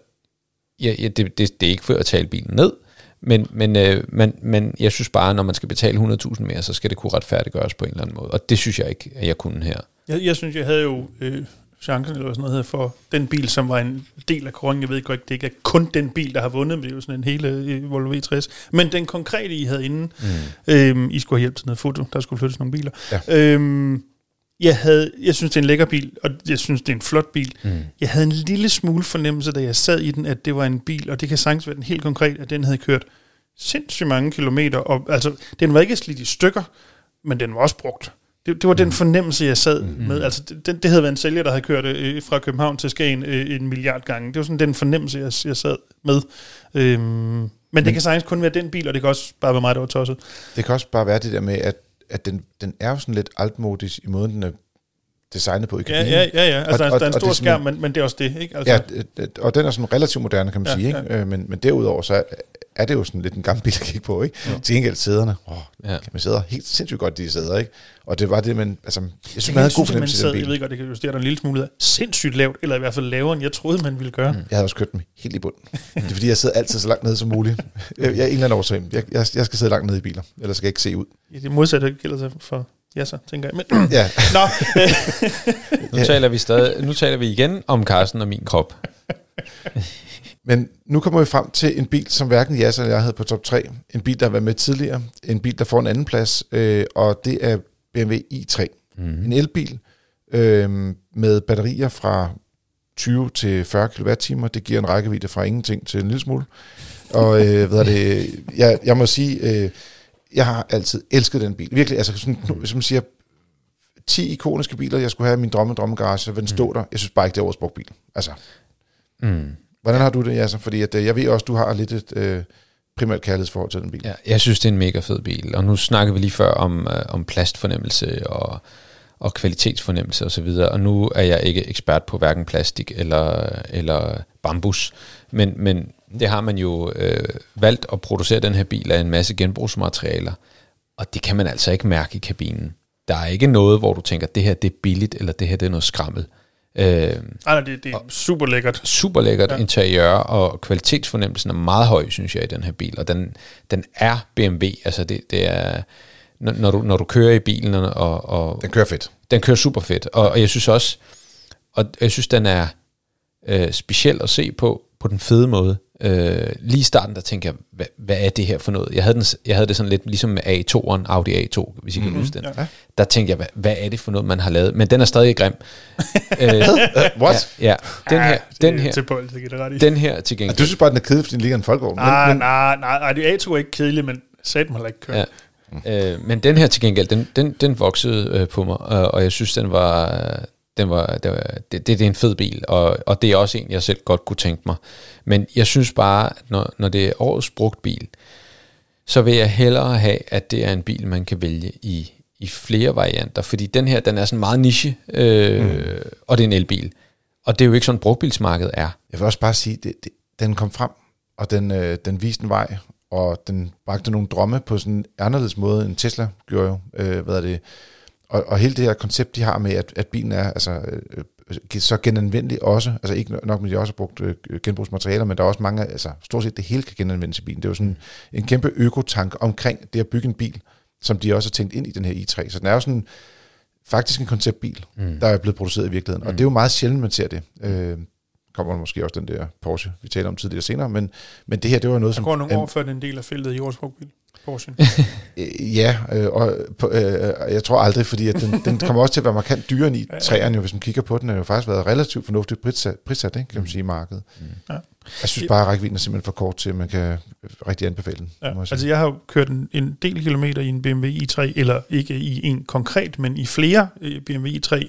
ja, ja, det, det, det er ikke for at tale bilen ned, men, men, øh, men, men jeg synes bare, når man skal betale 100.000 mere, så skal det kunne retfærdiggøres på en eller anden måde. Og det synes jeg ikke, at jeg kunne her. Jeg, jeg synes, jeg havde jo øh, chancen, eller sådan noget for den bil, som var en del af kåringen. Jeg ved godt, det ikke er kun den bil, der har vundet, men det er jo sådan en hele øh, Volvo V60. Men den konkrete, I havde inde, mm. øh, I skulle have hjælp til noget foto, der skulle flyttes nogle biler. Ja. Øh, jeg, havde, jeg synes, det er en lækker bil, og jeg synes, det er en flot bil. Mm. Jeg havde en lille smule fornemmelse, da jeg sad i den, at det var en bil, og det kan sagtens være den helt konkret, at den havde kørt sindssygt mange kilometer. Og, altså, den var ikke slidt i stykker, men den var også brugt. Det, det var den fornemmelse, jeg sad mm. med. Altså, det, det havde været en sælger, der havde kørt øh, fra København til Skagen øh, en milliard gange. Det var sådan den fornemmelse, jeg, jeg sad med. Øhm, men det kan sagtens kun være den bil, og det kan også bare være mig, der var tosset. Det kan også bare være det der med, at, at den, den er jo sådan lidt altmodisk i måden, den er designet på i Ja, ja, ja, ja. Altså, Og- er- og- der er en stor er skærm, men, men det er også det, ikke? Altså, Ja, og den er sådan relativt moderne, kan man Ja, sige. Ikke? Øh, Men, men derudover, så er, er det jo sådan lidt en gammel bil at kigge på. Ikke? Til gengæld sæderne. Åh, Ja. kan man sidder helt sindssygt godt, de sæder. Ikke? Og det var det, man... Altså, jeg synes, jeg man havde en god fornemmelse sad, den jeg bil. ved godt, det kan justere dig en lille smule, sindssygt lavt, eller i hvert fald lavere, end jeg troede, man ville gøre. Mm. Jeg havde også kørt dem helt i bunden. Det er fordi, jeg sidder altid så langt nede som muligt. Jeg, jeg er en eller anden årsag. Jeg, jeg, jeg skal sidde langt nede i biler, ellers skal jeg ikke se ud. Ja, det modsatte gælder sig for ja, så tænker jeg. Men, Ja, Nå, Nu, taler vi stadig, nu taler vi igen om Carsten og min krop. men nu kommer vi frem til en bil, som hverken Jas eller jeg havde på top 3. En bil, der har været med tidligere. En bil, der får en anden plads. Øh, og det er BMW i3. Mm. En elbil øh, med batterier fra 20 til 40 kWh. Det giver en rækkevidde fra ingenting til en lille smule. Og øh, hvad er det, jeg, jeg må sige, øh, jeg har altid elsket den bil. Virkelig, altså sådan, nu, hvis man siger, 10 ikoniske biler, jeg skulle have i min drømme drømmegarage, så vil den stå der. Jeg synes bare ikke, det er årets brugtbil. Altså, Mm hvordan har du det, Jasser? Fordi at, øh, jeg ved også, du har lidt et øh, primært kærlighedsforhold til den bil. Ja, jeg synes, det er en mega fed bil. Og nu snakker vi lige før om, øh, om plastfornemmelse og, og kvalitetsfornemmelse osv. Og, og nu er jeg ikke ekspert på hverken plastik eller, eller bambus. Men, men det har man jo øh, valgt at producere den her bil af en masse genbrugsmaterialer. Og det kan man altså ikke mærke i kabinen. Der er ikke noget, hvor du tænker, det her det er billigt, eller det her det er noget skrammel. Øh, ej, nej, det, det er super lækkert. super lækkert ja. interiør, og kvalitetsfornemmelsen er meget høj, synes jeg, i den her bil. Og den, den er BMW. Altså, det, det er... Når, når, du, når du kører i bilen, og, og Den kører fedt. den kører super fedt. Og, og jeg synes også, og jeg synes, den er øh, speciel at se på, på den fede måde. Øh, lige i starten, der tænkte jeg, hvad, hvad er det her for noget? Jeg havde, den, jeg havde det sådan lidt ligesom med A2'eren, Audi A2, hvis I kan Mhm. huske den. Ja. Der tænkte jeg, hvad, hvad er det for noget, man har lavet? Men den er stadig grim. øh, Uh, what? ja, ja, den her, den her, Til Poul, det giver det ret i. den her til gengæld. Du synes bare, den er kedelig, fordi den ligger i en folkevogn. Nej, nej, nej, nej, det er A2 er ikke kedeligt, men sat mig ikke køre. Ja. Øh, men den her til gengæld, den, den, den voksede øh, på mig, og, og jeg synes, den var, øh, den var, det, var det, det, det er en fed bil, og, og det er også en, jeg selv godt kunne tænke mig. Men jeg synes bare, at når, når det er årets brugt bil, så vil jeg hellere have, at det er en bil, man kan vælge i, i flere varianter, fordi den her, den er sådan meget niche, øh, mm. og det er en elbil. Og det er jo ikke sådan, brugtbilsmarkedet er. Jeg vil også bare sige, det, det, den kom frem, og den, øh, den viste en vej, og den bragte nogle drømme på sådan en anderledes måde, end Tesla gjorde jo. Øh, hvad er det? Og, og hele det her koncept, de har med, at, at bilen er altså, øh, øh, så genanvendelig også, altså ikke nok med, at de også har brugt øh, genbrugsmaterialer, men der er også mange, altså stort set det hele kan genanvendes i bilen. Det er jo sådan en kæmpe økotank omkring det at bygge en bil, som de også har tænkt ind i den her i3. Så den er jo sådan faktisk en konceptbil, mm. der er blevet produceret i virkeligheden. Og det er jo meget sjældent, man ser det. Øh, kommer der måske også den der Porsche, vi taler om tidligere senere, men, men det her, det var noget, Der som... går nogle øhm, år, før den del af feltet i årets brugtbil. Porsche. Øh, Ja, øh, og på, øh, jeg tror aldrig, fordi at den, den kommer også til at være markant dyrere end i træerne, jo, hvis man kigger på den, har jo faktisk været relativt fornuftigt prissat, prissat ikke, kan man sige, i markedet. Ja. Jeg synes bare, at rækkevidden er simpelthen for kort til, at man kan rigtig anbefale den. Ja, jeg altså jeg har jo kørt en, en del kilometer i en BMW i3, eller ikke i en konkret, men i flere øh, BMW i3,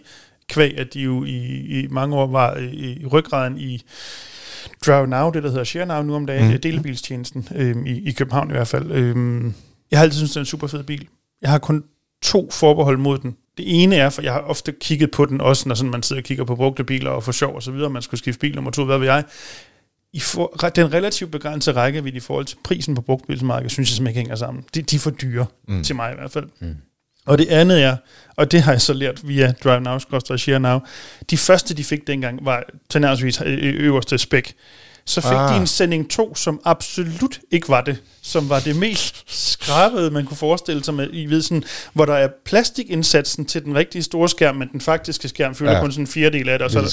kvæg, at de jo i, i mange år var øh, i ryggraden i Drive Now, det der hedder Share Now nu om dagen, Mm. mm. delebilstjenesten øh, i, i København i hvert fald. Øh, jeg har altid syntes, det er en super fed bil. Jeg har kun to forbehold mod den. Det ene er, for jeg har ofte kigget på den også, når sådan man sidder og kigger på brugte biler og for sjov og så videre, man skulle skifte bil nummer to, hvad ved jeg. I for, den relativt begrænsede rækkevidde i forhold til prisen på brugtbilsmarkedet, synes jeg simpelthen ikke hænger sammen. De, de er for dyre, mm. til mig i hvert fald. Mm. Og det andet er, og det har jeg så lært via Drive Now, og Share Now, de første, de fik dengang, var til nærmest øverste spæk. Så fik Ah. de en sending 2, som absolut ikke var det. Som var det mest skrabede, man kunne forestille sig med, I ved sådan, hvor der er plastikindsatsen til den rigtige store skærm, men den faktiske skærm fylder Ja. kun sådan en fjerdedel af det, og så Lille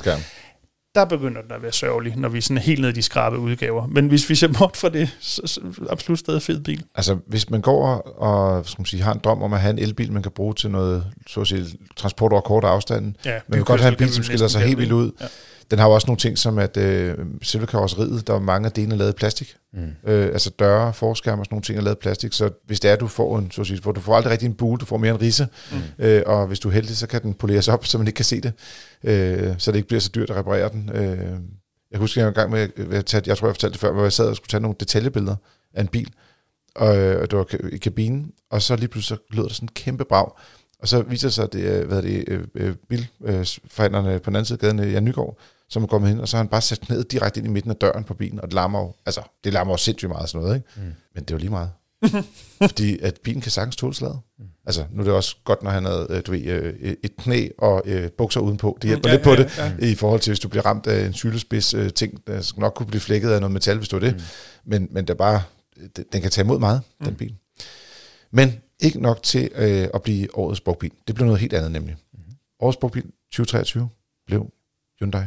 der, begynder den at være sørgelig, når vi sådan er helt ned i de skrabe udgaver. Men hvis vi ser bort fra det, så, så absolut stadig fed bil. Altså, hvis man går og skal man sige, har en drøm om at have en elbil, man kan bruge til noget så at sige, transport over korte afstande, Ja, man vil godt have en bil, kan som skiller sig helt vildt ud. Ja. Den har jo også nogle ting som, at øh, selve karosseriet, der er mange af delene lavet i plastik. Mm. Øh, altså døre, forskærme og sådan nogle ting er lavet i plastik. Så hvis det er, du får en, så at sige, hvor du får aldrig rigtig en bule, du får mere en risse. Mm. Øh, og hvis du er heldig, så kan den poleres op, så man ikke kan se det. Øh, så det ikke bliver så dyrt at reparere den. Øh, jeg husker, jeg var en gang med, at tage, jeg tror, jeg fortalte det før, hvor jeg sad og skulle tage nogle detaljebilleder af en bil. og, øh, og det var i kabinen, og så lige pludselig så lød der sådan en kæmpe brag, og så viser det sig, at det er, hvad er det, øh, øh, bilforhandlerne på den anden side af gaden, øh, Jan Nygaard, som er kommet hen, og så har han bare sat ned direkte ind i midten af døren på bilen, og det larmer jo, altså, det larmer jo sindssygt meget sådan noget, ikke? Mm. Men det var lige meget. Fordi at bilen kan sagtens tåle slaget. Mm. Altså, nu er det også godt, når han havde, øh, du ved, øh, et knæ og øh, bukser udenpå. Det hjælper Ja, lidt på ja, det, ja. i forhold til, hvis du bliver ramt af en sylespids øh, ting, der skal nok kunne blive flækket af noget metal, hvis du er det. Mm. Men, men det er bare, den, kan tage imod meget, mm. den bil. Men ikke nok til øh, at blive årets brugtbil. Det blev noget helt andet nemlig. Mm. Årets brugtbil 2023 blev Hyundai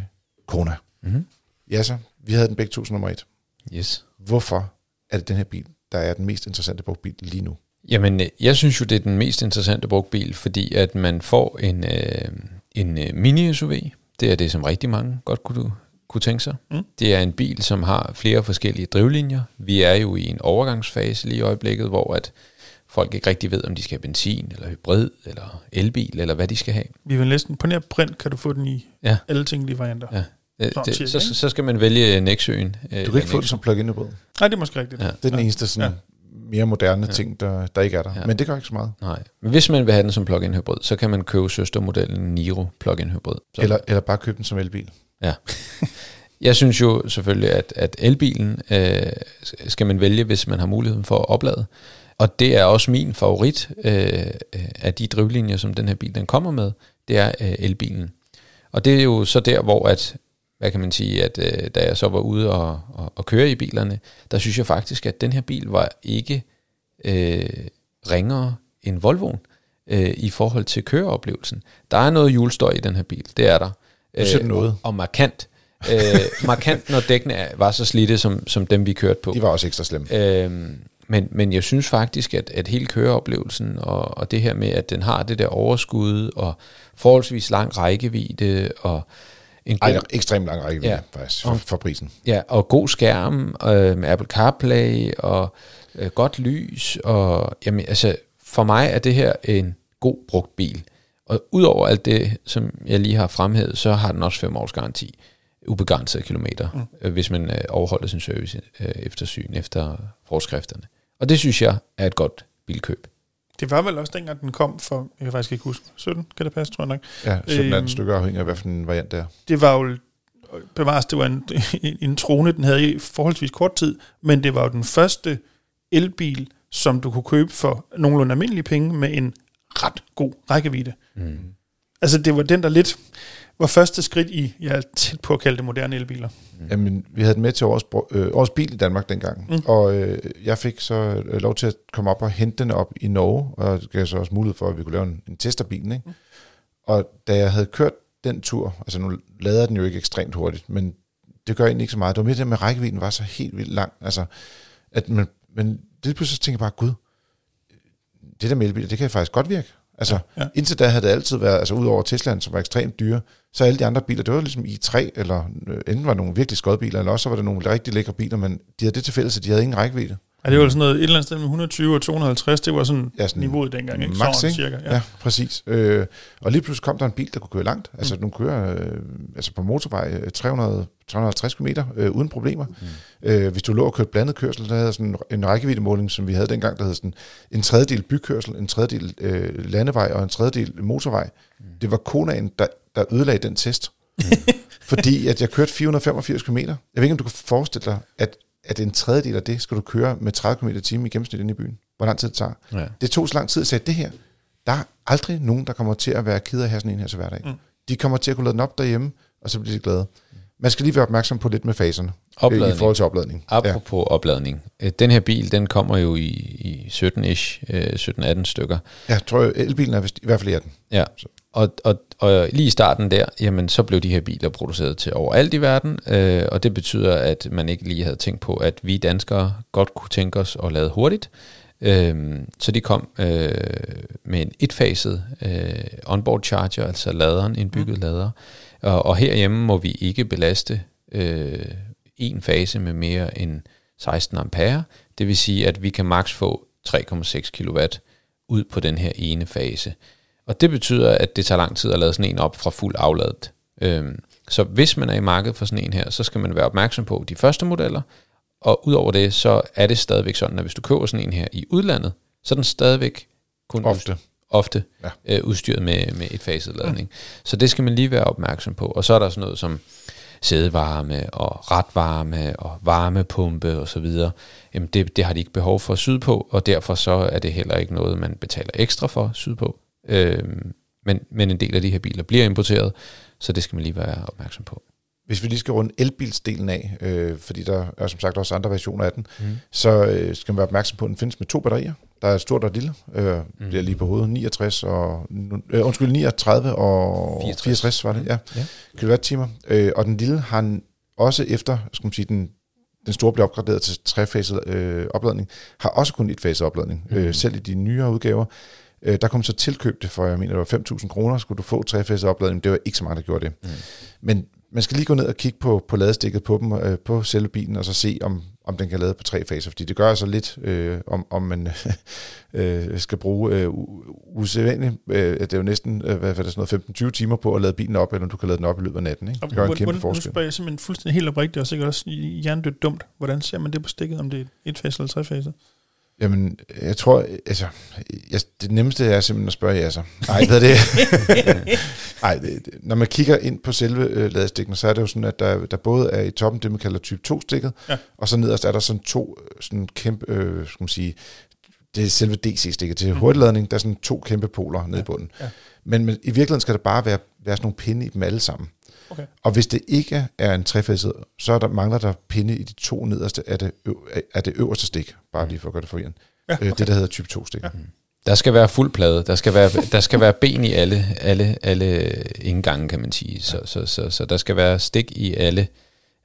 Kona. Mhm. Ja så, vi havde den begge to som nummer et. Yes. Hvorfor er det den her bil, der er den mest interessante brugtbil lige nu? Jamen, øh, jeg synes jo, det er den mest interessante brugtbil, fordi at man får en, øh, en øh, mini-SUV. Det er det, som rigtig mange godt kunne, kunne tænke sig. Mm. Det er en bil, som har flere forskellige drivlinjer. Vi er jo i en overgangsfase lige i øjeblikket, hvor at folk ikke rigtig ved, om de skal have benzin, eller hybrid, eller elbil, eller hvad de skal have. Vi vil næsten på nær print, kan du få den i Ja. alle tænkelige varianter. Ja. Øh, det, cirka, så, ikke? så skal man vælge Nexøen. øh, Du kan ikke få det som plug-in hybrid. Nej, det er måske rigtigt. Ja. Det er den eneste sådan, mere moderne ting, der, der ikke er der. Ja. Men det gør ikke så meget. Nej, men hvis man vil have den som plug-in hybrid, så kan man købe søstermodellen Niro plug-in hybrid. Så, Eller, eller bare købe den som elbil. Ja. Jeg synes jo selvfølgelig, at, at elbilen øh, skal man vælge, hvis man har muligheden for at oplade. Og det er også min favorit øh, øh, af de drivlinjer, som den her bil den kommer med, det er øh, elbilen. Og det er jo så der, hvor at, hvad kan man sige, at øh, da jeg så var ude og, og, og køre i bilerne, der synes jeg faktisk, at den her bil var ikke øh, ringere end Volvoen øh, i forhold til køreoplevelsen. Der er noget hjulstøj i den her bil, det er der. Du Øh, noget. Og, og markant. øh, markant, når dækkene var så slidte, som, som dem vi kørte på. De var også ekstra slemme. Øhm, men, men jeg synes faktisk, at, at hele køreoplevelsen og, og det her med, at den har det der overskud og forholdsvis lang rækkevidde og en Ej, god, er ekstremt lang rækkevidde, Ja. faktisk, for, for prisen. ja, og god skærm øh, med Apple CarPlay og øh, godt lys. Og, jamen, altså, for mig er det her en god brugt bil. Og udover alt det, som jeg lige har fremhævet, så har den også fem års garanti. Ubegrænset kilometer, mm. øh, hvis man øh, overholder sin service øh, eftersyn efter forskrifterne. Og det synes jeg er et godt bilkøb. Det var vel også dengang, den kom for, jeg kan faktisk ikke huske, 17, kan det passe, tror jeg nok. Ja, 17 Øhm. stykker afhængig af, hvad for en variant det er. Det var jo, bevares, det var en, en, en trone, den havde i forholdsvis kort tid, men det var jo den første elbil, som du kunne købe for nogenlunde almindelige penge med en ret god rækkevidde. Mm. Altså det var den, der lidt var første skridt i, jeg er tæt på at kalde det moderne elbiler. Mm. Jamen, vi havde den med til årets, øh, årets bil i Danmark dengang, Mm. og øh, jeg fik så øh, lov til at komme op og hente den op i Norge, og det gav så også mulighed for, at vi kunne lave en, en test af bilen. Ikke? Mm. Og da jeg havde kørt den tur, altså nu lader den jo ikke ekstremt hurtigt, men det gør egentlig ikke så meget. Det var mere det med, at rækkevidden var så helt vildt lang. Altså, at man, men det pludselig så tænker jeg bare, gud, det der med elbiler, det kan faktisk godt virke. Altså, Ja. indtil da havde det altid været, altså udover Teslaen, som var ekstremt dyre, så alle de andre biler, det var ligesom i3, eller øh, enten var nogle virkelig skodbiler, eller også så var det nogle rigtig lækre biler, men de havde det til fælles, at de havde ingen rækkevidde. Ja, det var sådan noget, et eller andet sted med 120 og 250, det var sådan, Ja, sådan niveauet dengang, ikke? Max, sådan cirka. Ja, ja præcis. Øh, og lige pludselig kom der en bil, der kunne køre langt. Altså, Mm. den kører øh, altså på motorvej øh, 300, 350 km øh, uden problemer. Mm. Øh, hvis du lå og kørte blandet kørsel, der havde sådan en, en rækkeviddemåling, som vi havde dengang, der hed sådan en tredjedel bykørsel, en tredjedel øh, landevej og en tredjedel motorvej. Mm. Det var konaen, der, der ødelagde den test. Mm. Fordi at jeg kørte 485 km. Jeg ved ikke, om du kan forestille dig, at, at en tredjedel af det skal du køre med 30 km i timen i gennemsnit inde i byen. Hvor lang tid det tager. Ja. Det tog så lang tid at sige, det her, der er aldrig nogen, der kommer til at være ked af at have sådan en her til hverdag. Mm. De kommer til at kunne lade den op derhjemme, og så bliver de glade. Man skal lige være opmærksom på lidt med faserne øh, Opladning. i forhold til opladning. Apropos ja. opladning. Øh, Den her bil, den kommer jo i, i 17-ish, øh, 17-18 stykker. Ja, jeg tror, elbilen er vist, i hvert fald i 18. Ja, og, og, og lige i starten der, jamen så blev de her biler produceret til overalt i verden, øh, og det betyder, at man ikke lige havde tænkt på, at vi danskere godt kunne tænke os at lade hurtigt. Øh, så de kom øh, med en etfaset øh, onboard charger, altså laderen, indbygget mm. lader. Og, og herhjemme må vi ikke belaste øh, en fase med mere end 16 ampere. Det vil sige, at vi kan maks få 3,6 kW ud på den her ene fase. Og det betyder, at det tager lang tid at lade sådan en op fra fuld afladet. Øhm, så hvis man er i markedet for sådan en her, så skal man være opmærksom på de første modeller, Og udover det, så er det stadigvæk sådan, at hvis du køber sådan en her i udlandet, så er den stadigvæk kun Ofte. ofte Ja. ja. øh, udstyret med, med et faset ladning. Mm. Så det skal man lige være opmærksom på. Og så er der sådan noget som sædevarme og retvarme og varmepumpe og så videre. Jamen det, det har de ikke behov for sydpå, og derfor så er det heller ikke noget, man betaler ekstra for sydpå. Øhm, men, men en del af de her biler bliver importeret, så det skal man lige være opmærksom på. Hvis vi lige skal runde elbilsdelen af, øh, fordi der er som sagt også andre versioner af den, Mm. så øh, skal man være opmærksom på, at den findes med to batterier. Der er et stort og et lille, øh, mm. bliver lige på hovedet, 69 og, øh, undskyld, 39 og 64, 64. 64 var det, ja, Ja. kilowatt-timer. Øh, og den lille har en, også efter, skal man sige, den, den store blev opgraderet til trefaset øh, opladning, har også kun et faset opladning, mm. øh, selv i de nyere udgaver. Øh, der kom så tilkøb det for, jeg mener, det var 5.000 kroner, skulle du få trefaset opladning. Det var ikke så mange, der gjorde det. Mm. Men man skal lige gå ned og kigge på, på ladestikket på dem, øh, på selve bilen, og så se, om, om den kan lade på tre faser, fordi det gør altså lidt, øh, om, om man øh, skal bruge øh, usædvanligt. Øh, det er jo næsten øh, hvad, hvad er sådan noget 15-20 timer på at lade bilen op, eller du kan lade den op i løbet af natten. Ikke? Det gør en kæmpe hvordan, nu forskel. spørger jeg simpelthen fuldstændig helt oprigtigt, og sikkert også hjernedødt dumt. Hvordan ser man det på stikket, om det er et fase eller tre faser? Jamen, jeg tror, altså, jeg, det nemmeste er simpelthen at spørge jer så. Nej, hvad er det? Nej, det, når man kigger ind på selve øh, ladestikken, så er det jo sådan, at der, der både er i toppen det, man kalder type 2-stikket, Ja. og så nederst er der sådan to øh, sådan kæmpe, øh, skal man sige, det er selve DC-stikket til hurtigladning, der er sådan to kæmpe poler nede i bunden. Ja. Men, men i virkeligheden skal der bare være, være sådan nogle pinde i dem alle sammen. Okay. Og hvis det ikke er en trefaset, så er der, mangler der pinde i de to nederste af det, øv, af det øverste stik, bare lige for at gøre det forvirrende. Ja, Øh, det, der hedder type 2-stik. Ja. Der skal være fuld plade. Der skal være, der skal være ben i alle, alle, alle indgange, kan man sige. Så, så, så, så der skal være stik i alle,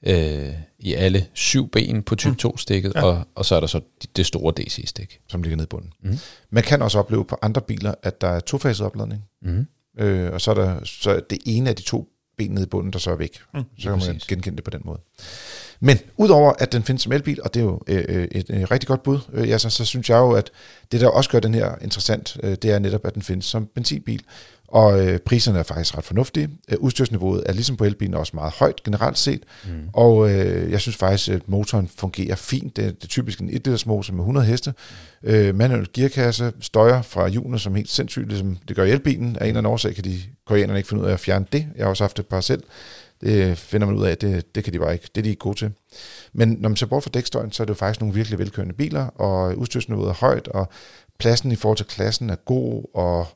øh, i alle syv ben på type 2-stikket, Ja. ja. og, og så er der så det- store DC-stik. som ligger nede i bunden. Mhm. Man kan også opleve på andre biler, at der er tofaset opladning, Mm. øh, og så er, der, så er det ene af de to ben nede i bunden, der så er væk. Mm, så kan man genkende det på den måde. Men udover at den findes som elbil, og det er jo øh, øh, et, et rigtig godt bud, øh, ja, så, så synes jeg jo, at det der også gør den her interessant, øh, det er netop, at den findes som benzinbil. Og øh, priserne er faktisk ret fornuftige. Øh, udstyrsniveauet er ligesom på elbilen også meget højt generelt set. Mm. Og øh, jeg synes faktisk, at motoren fungerer fint. Det, det er typisk en 1 liters motor med 100 heste. Øh, manuel gearkasse støjer fra hjulene som helt sindssygt, ligesom det gør i elbilen. Af en eller anden årsag kan de koreanerne ikke finde ud af at fjerne det. Jeg har også haft et par selv. Det finder man ud af, at det, det kan de bare ikke. Det er de ikke gode til. Men når man ser bort fra dækstøjen, så er det jo faktisk nogle virkelig velkørende biler, og udstyrsniveauet er højt, og pladsen i forhold til klassen er god, og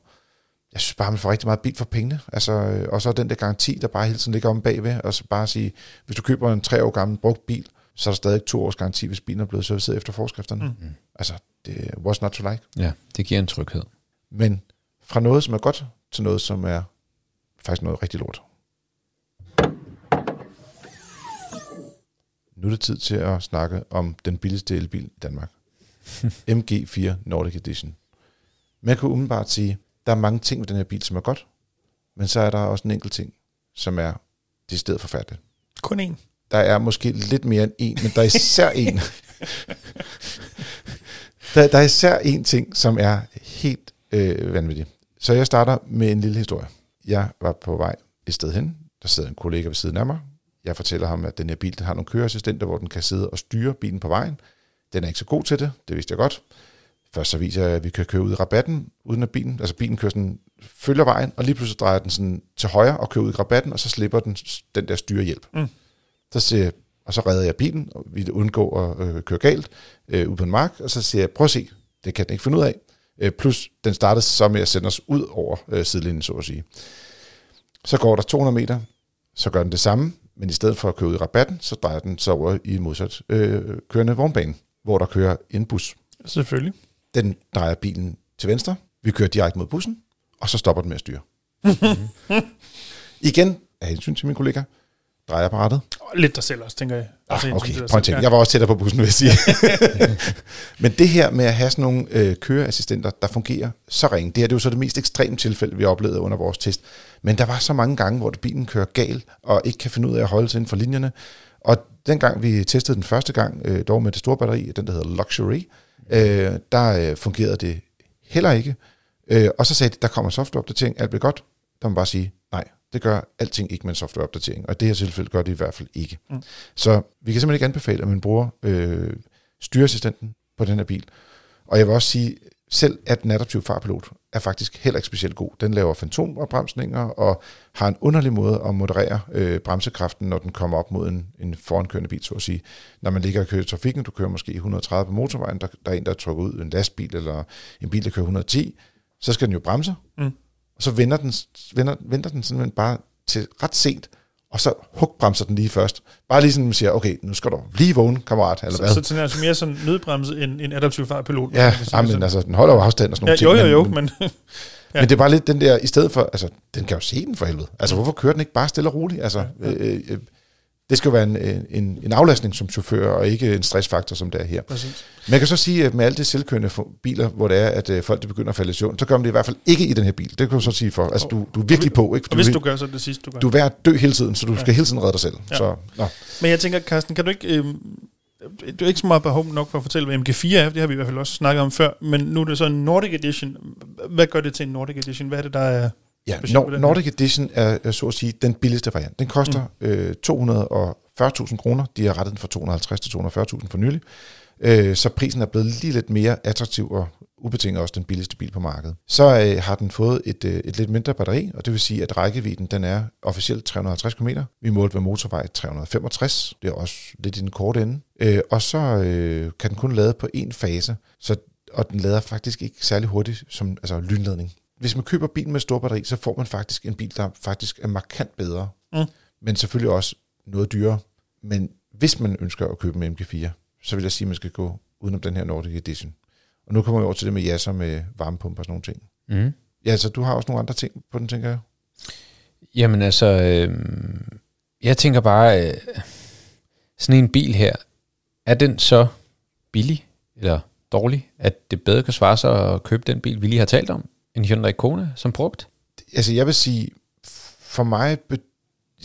jeg synes bare, man får rigtig meget bil for pengene. Altså, øh, og så er den der garanti, der bare hele tiden ligger om bagved, og så bare sige, hvis du køber en tre år gammel brugt bil, så er der stadig to års garanti, hvis bilen er blevet serviceret efter forskrifterne. Mm. Altså, det was not to like. Ja, det giver en tryghed. Men fra noget, som er godt, til noget, som er faktisk noget rigtig lort. Nu er det tid til at snakke om den billigste elbil i Danmark. MG4 Nordic Edition. Man kan umiddelbart sige, der er mange ting ved den her bil, som er godt, men så er der også en enkelt ting, som er decideret forfærdeligt. Kun én. Der er måske lidt mere end en, men der er især en. der, der er især en ting, som er helt øh, vanvittig. Så jeg starter med en lille historie. Jeg var på vej et sted hen. Der sidder en kollega ved siden af mig. Jeg fortæller ham, at den her bil den har nogle køreassistenter, hvor den kan sidde og styre bilen på vejen. Den er ikke så god til det, det vidste jeg godt. Først så viser jeg, at vi kan køre ud i rabatten, uden at bilen, altså bilen kører sådan, følger vejen, og lige pludselig drejer den sådan til højre og kører ud i rabatten, og så slipper den den der styrehjælp. Mm. Så siger jeg, og så redder jeg bilen, og vi undgår at øh, køre galt øh, ud på en mark, og så siger jeg, prøv at se, det kan den ikke finde ud af. Øh, plus, den startede så med at sende os ud over øh, sidelinjen, så at sige. Så går der 200 meter, så gør den det samme, men i stedet for at køre ud i rabatten, så drejer den så over i modsat øh, kørende vognbane, hvor der kører en bus. Selvfølgelig. Den drejer bilen til venstre, vi kører direkte mod bussen, og så stopper den med at styre. Igen, af hensyn til min kollega, drejer apparatet, Og lidt dig selv også, tænker jeg. Altså, Ah, jeg okay, sådan, tænke. Jeg var også tættere på bussen, vil jeg sige. Men det her med at have sådan nogle øh, køreassistenter, der fungerer så ringe, det her det er jo så det mest ekstreme tilfælde, vi har oplevet under vores test. Men der var så mange gange, hvor bilen kører gal, og ikke kan finde ud af at holde sig inden for linjerne. Og dengang vi testede den første gang, øh, dog med det store batteri, den der hedder Luxury, øh, der øh, fungerede det heller ikke. Øh, og så sagde de, der kommer softwareopdatering, alt bliver godt. der må man bare sige, nej, det gør alting ikke med en softwareopdatering, og i det her tilfælde gør det i hvert fald ikke. Mm. Så vi kan simpelthen ikke anbefale, at man bruger øh, styreassistenten på den her bil. Og jeg vil også sige, selv at den adaptive farpilot er faktisk heller ikke specielt god. Den laver fantomopbremsninger og har en underlig måde at moderere øh, bremsekraften, når den kommer op mod en, en forankørende bil, så at sige. Når man ligger og kører i trafikken, du kører måske 130 på motorvejen, der, der er en, der er trukket ud, en lastbil eller en bil, der kører 110, så skal den jo bremse, mm. og så vender den, vender, venter den simpelthen bare til ret sent, og så hugbremser den lige først. Bare lige sådan, man siger, okay, nu skal du lige vågne, kammerat, eller så, hvad? Så, den er altså mere sådan nødbremse end en adaptiv farpilot. Ja, men altså, den holder jo afstand og sådan ja, nogle jo, ting. Jo, jo, men, men... Ja. Men det er bare lidt den der, i stedet for, altså, den kan jo se den for helvede. Altså, hvorfor kører den ikke bare stille og roligt? Altså, ja, ja. Øh, øh, det skal jo være en, en, en aflastning som chauffør, og ikke en stressfaktor, som det er her. Præcis. Men jeg kan så sige, at med alle de selvkørende biler, hvor det er, at øh, folk de begynder at falde i søvn, så gør man det i hvert fald ikke i den her bil. Det kan du så sige for. Altså, du, du er virkelig på. Ikke? Og hvis du gør, så er det sidste, du gør. Du er ved at dø hele tiden, så du skal hele tiden redde dig selv. Ja. Så, nå. Men jeg tænker, Carsten, kan du ikke... Øh, du er ikke så meget behov nok for at fortælle, hvad MG4 er, det har vi i hvert fald også snakket om før, men nu er det så en Nordic Edition. Hvad gør det til en Nordic Edition? Hvad er det, der er Ja, Nord- Nordic Edition er, er så at sige den billigste variant. Den koster mm. øh, 240.000 kroner. De har rettet den fra 250 til 240.000 for nylig. Øh, så prisen er blevet lige lidt mere attraktiv og ubetinget også den billigste bil på markedet. Så øh, har den fået et, øh, et lidt mindre batteri, og det vil sige, at rækkevidden den er officielt 350 km. Vi målte ved motorvej 365. Det er også lidt i den korte ende. Øh, og så øh, kan den kun lade på én fase, så, og den lader faktisk ikke særlig hurtigt som altså lynladning. Hvis man køber bilen med stor batteri, så får man faktisk en bil, der faktisk er markant bedre. Mm. Men selvfølgelig også noget dyrere. Men hvis man ønsker at købe en MG4, så vil jeg sige, at man skal gå udenom den her Nordic Edition. Og nu kommer vi over til det med jasser med varmepumper og sådan nogle ting. Mm. Ja, så du har også nogle andre ting på den, tænker jeg. Jamen altså, øh, jeg tænker bare, øh, sådan en bil her, er den så billig eller dårlig, at det bedre kan svare sig at købe den bil, vi lige har talt om, en Hyundai Kona som brugt? Altså, jeg vil sige, for mig,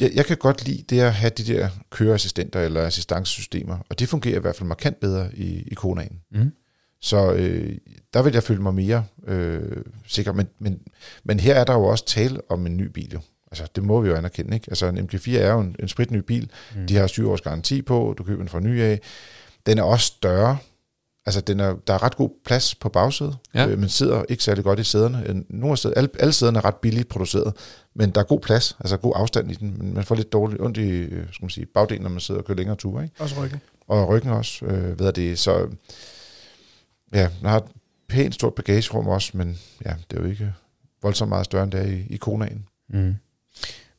jeg, jeg kan godt lide det at have de der køreassistenter eller assistancesystemer, og det fungerer i hvert fald markant bedre i, i Konaen. Mm. Så øh, der vil jeg føle mig mere øh, sikker. Men, men, men her er der jo også tale om en ny bil jo. Altså, det må vi jo anerkende, ikke? Altså, en MG4 er jo en, en spritny bil. Mm. De har 7 års garanti på, du køber den fra ny af. Den er også større. Altså, den er, der er ret god plads på bagsædet, Ja. øh, men sidder ikke særlig godt i sæderne. Nogle af sæderne, alle, alle sæderne er ret billigt produceret, men der er god plads, altså god afstand i den, men man får lidt dårligt ondt i øh, skal man sige, bagdelen, når man sidder og kører længere ture, ikke? også ryggen? og ryggen også, øh, ved det. Så ja, den har et pænt stort bagagerum også, men ja, det er jo ikke voldsomt meget større end det er i, i Konaen. Mm.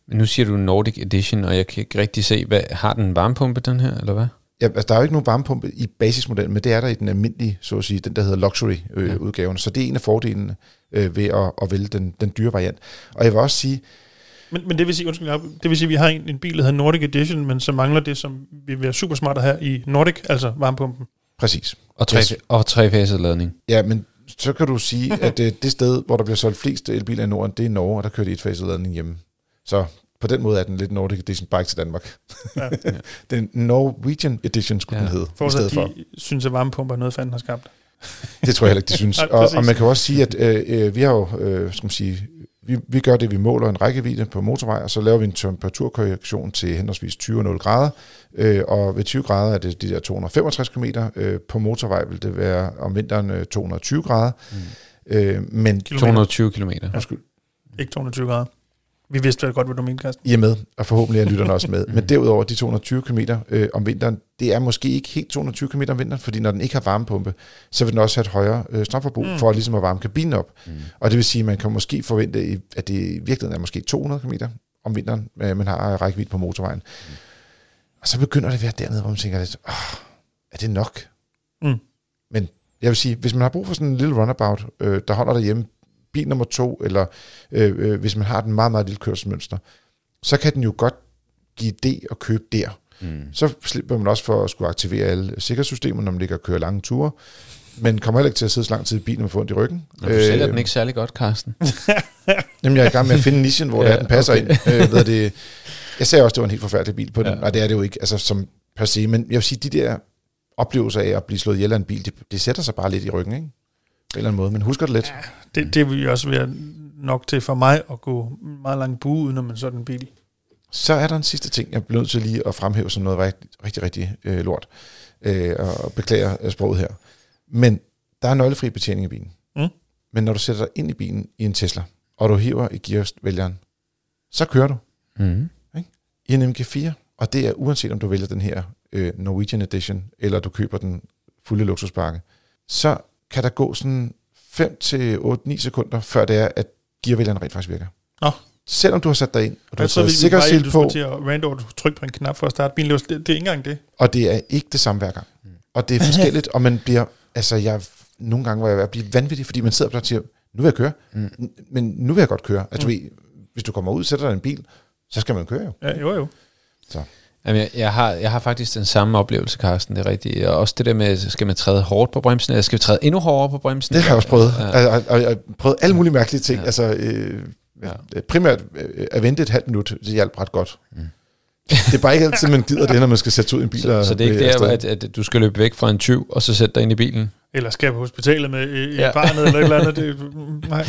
Men nu siger du Nordic Edition, og jeg kan ikke rigtig se, hvad, har den en varmepumpe, den her, eller hvad? Ja, altså, der er jo ikke nogen varmepumpe i basismodellen, men det er der i den almindelige, så at sige, den der hedder luxury-udgaven. Øh, Ja. udgaven. Så det er en af fordelene øh, ved at, at vælge den, den dyre variant. Og jeg vil også sige, Men, men det vil sige, undskyld, det vil sige, at vi har en, en bil, der hedder Nordic Edition, men så mangler det, som vil være super smart at have i Nordic, altså varmepumpen. præcis, Og, tre, Yes. og trefaset ladning. Ja, men så kan du sige, at det, det sted, hvor der bliver solgt flest elbiler i Norden, det er Norge, og der kører de et faseladning hjemme. Så på den måde er den lidt Nordic Edition Bike til Danmark. Ja. den Norwegian Edition skulle Ja. den hedde, i For stedet at for. de synes, at varmepumper er noget, fanden har skabt. Det tror jeg heller ikke, de synes. Nej, og, og man kan jo også sige, at øh, øh, vi har jo, øh, skal man sige, vi, vi gør det, vi måler en rækkevidde på motorvej, og så laver vi en temperaturkorrektion til henholdsvis 20 og 0 grader. Øh, og ved 20 grader er det de der 265 km. Øh, på motorvej vil det være om vinteren øh, 220 grader. Mm. Øh, men Kilometer. 220 km. undskyld, Ikke 220 grader. Vi vidste vel godt, hvad du mente, Carsten. I er med, og forhåbentlig er lytterne også med. Men derudover, de 220 km øh, om vinteren, det er måske ikke helt 220 km om vinteren, fordi når den ikke har varmepumpe, så vil den også have et højere øh, strømforbrug, Mm. mm. for ligesom at varme kabinen op. Mm. Og det vil sige, at man kan måske forvente, at det i virkeligheden er måske 200 km om vinteren, øh, man har rækkevidde på motorvejen. Og så begynder det at være dernede, hvor man tænker lidt, oh, er det nok? Mm. Men jeg vil sige, hvis man har brug for sådan en lille runabout, øh, der holder derhjemme, bil nummer to, eller øh, øh, hvis man har den meget, meget lille kørselsmønster, så kan den jo godt give det at købe der. Mm. Så slipper man også for at skulle aktivere alle sikkerhedssystemer, når man ligger og kører lange ture. Men kommer heller ikke til at sidde så lang tid i bilen med få ondt i ryggen. Når du sælger den ikke særlig godt, Carsten. Jamen, jeg er i gang med at finde nichen, hvor ja, Ja, det er, den passer okay. ind. Øh, ved det, jeg sagde også, at det var en helt forfærdelig bil på den, Ja. ja. og det er det jo ikke, altså som per se. Men jeg vil sige, de der oplevelser af at blive slået ihjel af en bil, det, det sætter sig bare lidt i ryggen, ikke? På en eller anden måde, men husker det lidt. Det, det er vi også at nok til for mig at gå meget langt bue uden om en sådan bil. Så er der en sidste ting, jeg bliver nødt til lige at fremhæve som noget rigtig, rigtig, rigtig øh, lort. Øh, og beklager øh, sproget her. Men der er nøglefri betjening i bilen. Mm. Men når du sætter dig ind i bilen i en Tesla, og du hiver i gearvælgeren, så kører du Mm. i en MG4. Og det er uanset om du vælger den her øh, Norwegian Edition, eller du køber den fulde luksuspakke, så kan der gå sådan 5 til 8-9 sekunder, før det er, at gearvælgeren rent faktisk virker. Nå. Selvom du har sat dig ind, og du har Jeg taget sikkerhedssel du på, skulle til at du trykke på en knap for at starte bilen. Det, det, er ikke engang det. og det er ikke det samme hver gang. Og det er forskelligt, og man bliver, altså jeg, nogle gange var jeg ved at blive vanvittig, fordi man sidder og siger, nu vil jeg køre, mm. men nu vil jeg godt køre. Altså, mm. hvis du kommer ud og sætter dig i en bil, så skal man køre jo. Ja, jo, jo. Jamen, jeg, jeg, har, jeg har faktisk den samme oplevelse, Carsten, det er rigtigt. Og også det der med, skal man træde hårdt på bremsen, eller skal vi træde endnu hårdere på bremsen? Det har jeg også prøvet. Ja. Og, og, og, og prøvet alle mulige mærkelige ting. Ja. Altså, øh, Ja. ja. primært øh, at vente et halvt minut, det hjalp ret godt. Mm. Det er bare ikke altid, man gider det, når man skal sætte ud i en bil. Så, og så det er ikke der, at, at du skal løbe væk fra en tyv, og så sætte dig ind i bilen? Eller skal på hospitalet med øh, Ja. ja. barnet eller et eller andet. Det, nej.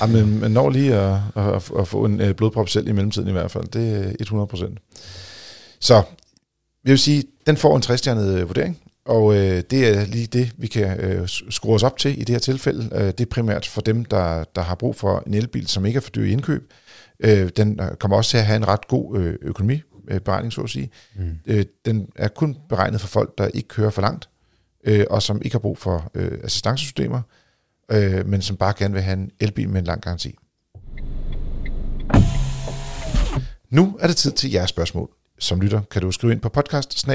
Ja, men man når lige at, at, at, at få en øh, blodprop selv i mellemtiden i hvert fald. Det er 100 procent. Så jeg vil sige, den får en 60-stjernet øh, vurdering, og øh, det er lige det, vi kan øh, skrue os op til i det her tilfælde. Øh, det er primært for dem, der, der har brug for en elbil, som ikke er for dyr i indkøb. Øh, den øh, kommer også til at have en ret god øh, økonomi, øh, beregning så at sige. Mm. Øh, den er kun beregnet for folk, der ikke kører for langt, øh, og som ikke har brug for øh, assistancesystemer, øh, men som bare gerne vil have en elbil med en lang garanti. Nu er det tid til jeres spørgsmål. Som lytter kan du skrive ind på podcast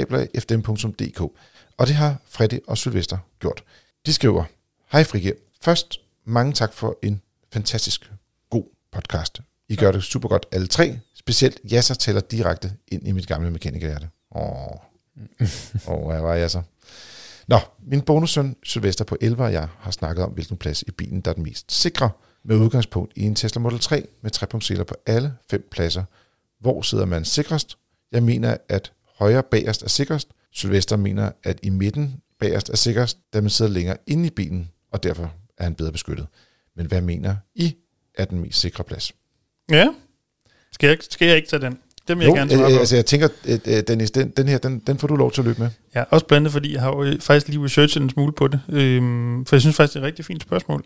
og det har Freddy og Sylvester gjort. De skriver, Hej Frigge, først mange tak for en fantastisk god podcast. I gør det super godt alle tre. Specielt Jasser tæller direkte ind i mit gamle mekanikerhjerte. Åh, Åh, hvad var jeg så? Nå, min bonussøn Sylvester på 11 og jeg har snakket om, hvilken plads i bilen, der er den mest sikre, med udgangspunkt i en Tesla Model 3 med trepunktseler på alle fem pladser. Hvor sidder man sikrest? Jeg mener, at højre bagerst er sikrest. Sylvester mener, at i midten bagerst er sikrest, da man sidder længere inde i bilen, og derfor er han bedre beskyttet. Men hvad mener I er den mest sikre plads? Ja. Skal jeg, skal jeg ikke tage den? Den vil Jo, jeg gerne svare øh, på. altså jeg tænker, at øh, Dennis, den, den her, den, den får du lov til at løbe med. Ja, også blandt andet, fordi jeg har jo øh, faktisk lige researchet en smule på det. Øhm, for jeg synes faktisk, det er et rigtig fint spørgsmål.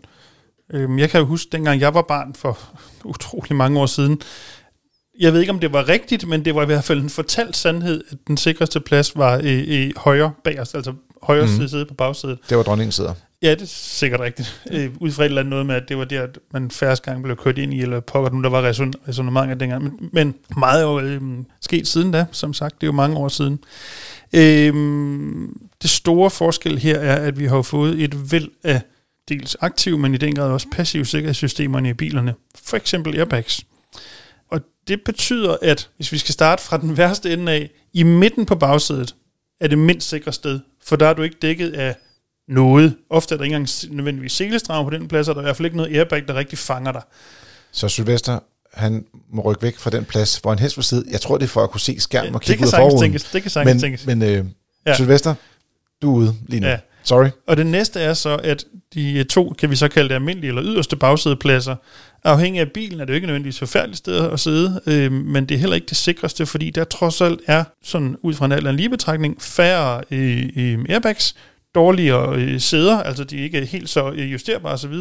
Øhm, jeg kan jo huske, dengang jeg var barn for utrolig mange år siden, jeg ved ikke, om det var rigtigt, men det var i hvert fald en fortalt sandhed, at den sikreste plads var i, i højre bagerst, altså højre mm. side på bagsædet. Det var dronningen sidder. Ja, det er sikkert rigtigt. Øh, ud fra et eller andet noget med, at det var der, at man færrest gang blev kørt ind i, eller pokker nu, der var reson- resonementer dengang. Men, men meget er jo øh, sket siden da, som sagt. Det er jo mange år siden. Øh, det store forskel her er, at vi har fået et væld af dels aktive, men i den grad også passive sikkerhedssystemerne i bilerne. For eksempel airbags. Og det betyder, at hvis vi skal starte fra den værste ende af, i midten på bagsædet er det mindst sikre sted, for der er du ikke dækket af noget. Ofte er der ikke engang nødvendigvis selestrag på den plads, og der er i hvert fald ikke noget airbag, der rigtig fanger dig. Så Sylvester, han må rykke væk fra den plads, hvor han helst vil sidde. Jeg tror, det er for at kunne se skærmen og det kigge ud af forruden. tænkes. Det kan sagtens Men, tænkes. men øh, Ja. ja. Sylvester, du er ude lige nu. Ja. Sorry. Og det næste er så, at de to, kan vi så kalde det almindelige eller yderste bagsædepladser, afhængig af bilen er det jo ikke nødvendigvis forfærdeligt sted at sidde, øh, men det er heller ikke det sikreste, fordi der trods alt er, sådan ud fra en alder lige betragtning, færre øh, øh, airbags, dårligere øh, sæder, altså de er ikke helt så øh, justerbare osv.,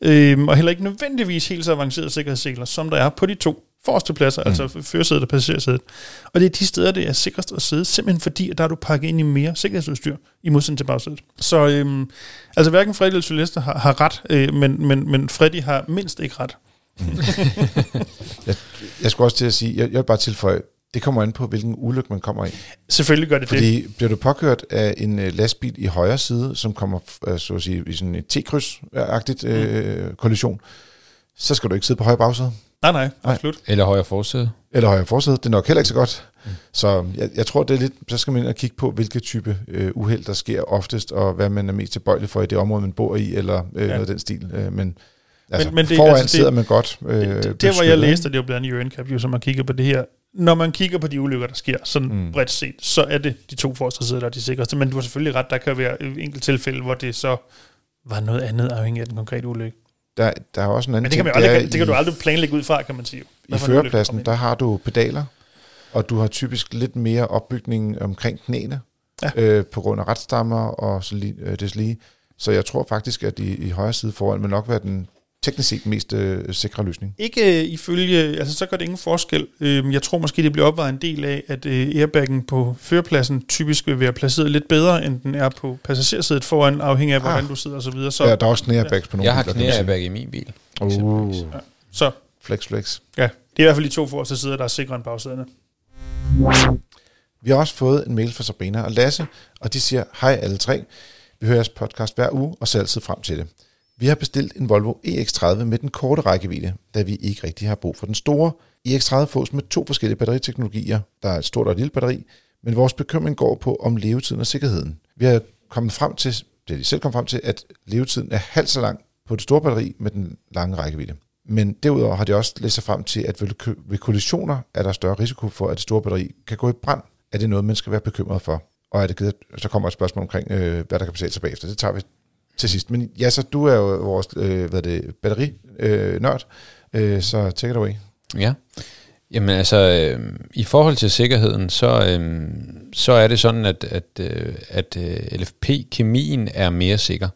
øh, og heller ikke nødvendigvis helt så avancerede sikkerhedsseler, som der er på de to forreste pladser, mm. altså førersædet og passagersædet. Og det er de steder, det er sikrest at sidde, simpelthen fordi, at der er du pakket ind i mere sikkerhedsudstyr, i modsætning til bagsædet. Så øhm, altså hverken Freddy eller Sylvester har, har ret, øh, men, men, men Freddy har mindst ikke ret. Jeg, jeg skulle også til at sige, jeg, jeg vil bare tilføje, det kommer an på, hvilken ulykke man kommer i. Selvfølgelig gør det det. Fordi bliver du påkørt af en øh, lastbil i højre side, som kommer øh, så at sige, i sådan et T-kryds-agtigt øh, kollision, så skal du ikke sidde på højre bagsæde. Nej, nej, Nej. absolut. Eller højre forsæde? Eller højre forsæde. Det er nok heller ikke så godt. Mm. Så jeg, jeg tror, det er lidt, så skal man ind og kigge på, hvilke type øh, uheld, der sker oftest, og hvad man er mest tilbøjelig for i det område, man bor i, eller øh, Ja. noget af den stil. Øh, men altså, men men det- det, foran altså, det- sidder man godt øh, Det, det, der, hvor beskyttet, jeg læste, det er jo blandt andet UNCAP, jo, som har kigget på det her. Når man kigger på de ulykker, der sker, sådan mm. Bredt set, så er det de to forreste sider, der er de sikreste. Men du har selvfølgelig ret, der kan være enkelt tilfælde, hvor det så var noget andet afhængig af den konkrete ulykke. Der, der er også en anden Men det kan, man ting. aldrig, det kan i- du aldrig planlægge ud fra, kan man sige. I førerpladsen, der har du pedaler, og du har typisk lidt mere opbygning omkring knæene, Ja. øh, på grund af retstammer og så li, øh, deslige. Så jeg tror faktisk, at i, i højre side foran vil nok være den teknisk set mest øh, sikre løsning. Ikke øh, ifølge, altså så gør det ingen forskel. Øh, jeg tror måske, det bliver opvejet en del af, at øh, airbaggen på førerpladsen typisk vil være placeret lidt bedre, end den er på passagersædet foran, afhængig af, Ah. hvordan du sidder og så videre. Så, ja, der er også knæairbags på nogle Jeg har knæairbag i min bil. Uh, eksempelvis. så flex, flex. ja, det er i hvert fald de to forreste sider, der er sikre end bagsæderne. Vi har også fået en mail fra Sabrina og Lasse, og de siger, hej alle tre. Vi hører jeres podcast hver uge og ser altid frem til det. Vi har bestilt en Volvo EX30 med den korte rækkevidde, da vi ikke rigtig har brug for den store. EX30 fås med to forskellige batteriteknologier. Der er et stort og et lille batteri, men vores bekymring går på om levetiden og sikkerheden. Vi har kommet frem til, det er de selv kom frem til, at levetiden er halvt så lang på det store batteri med den lange rækkevidde. Men derudover har de også læst sig frem til, at ved ved kollisioner er der større risiko for, at det store batteri kan gå i brand. Er det noget, man skal være bekymret for? Og er det givet, så kommer et spørgsmål omkring, øh, hvad der kan betale sig bagefter. Det tager vi til sidst. Men ja, så du er jo vores øh, hvad det, batteri-nørd, øh, nørd. øh, så take it away. Ja. Jamen altså, øh, i forhold til sikkerheden, så, øh, så er det sådan, at, at, øh, at øh, LFP-kemien er mere sikker.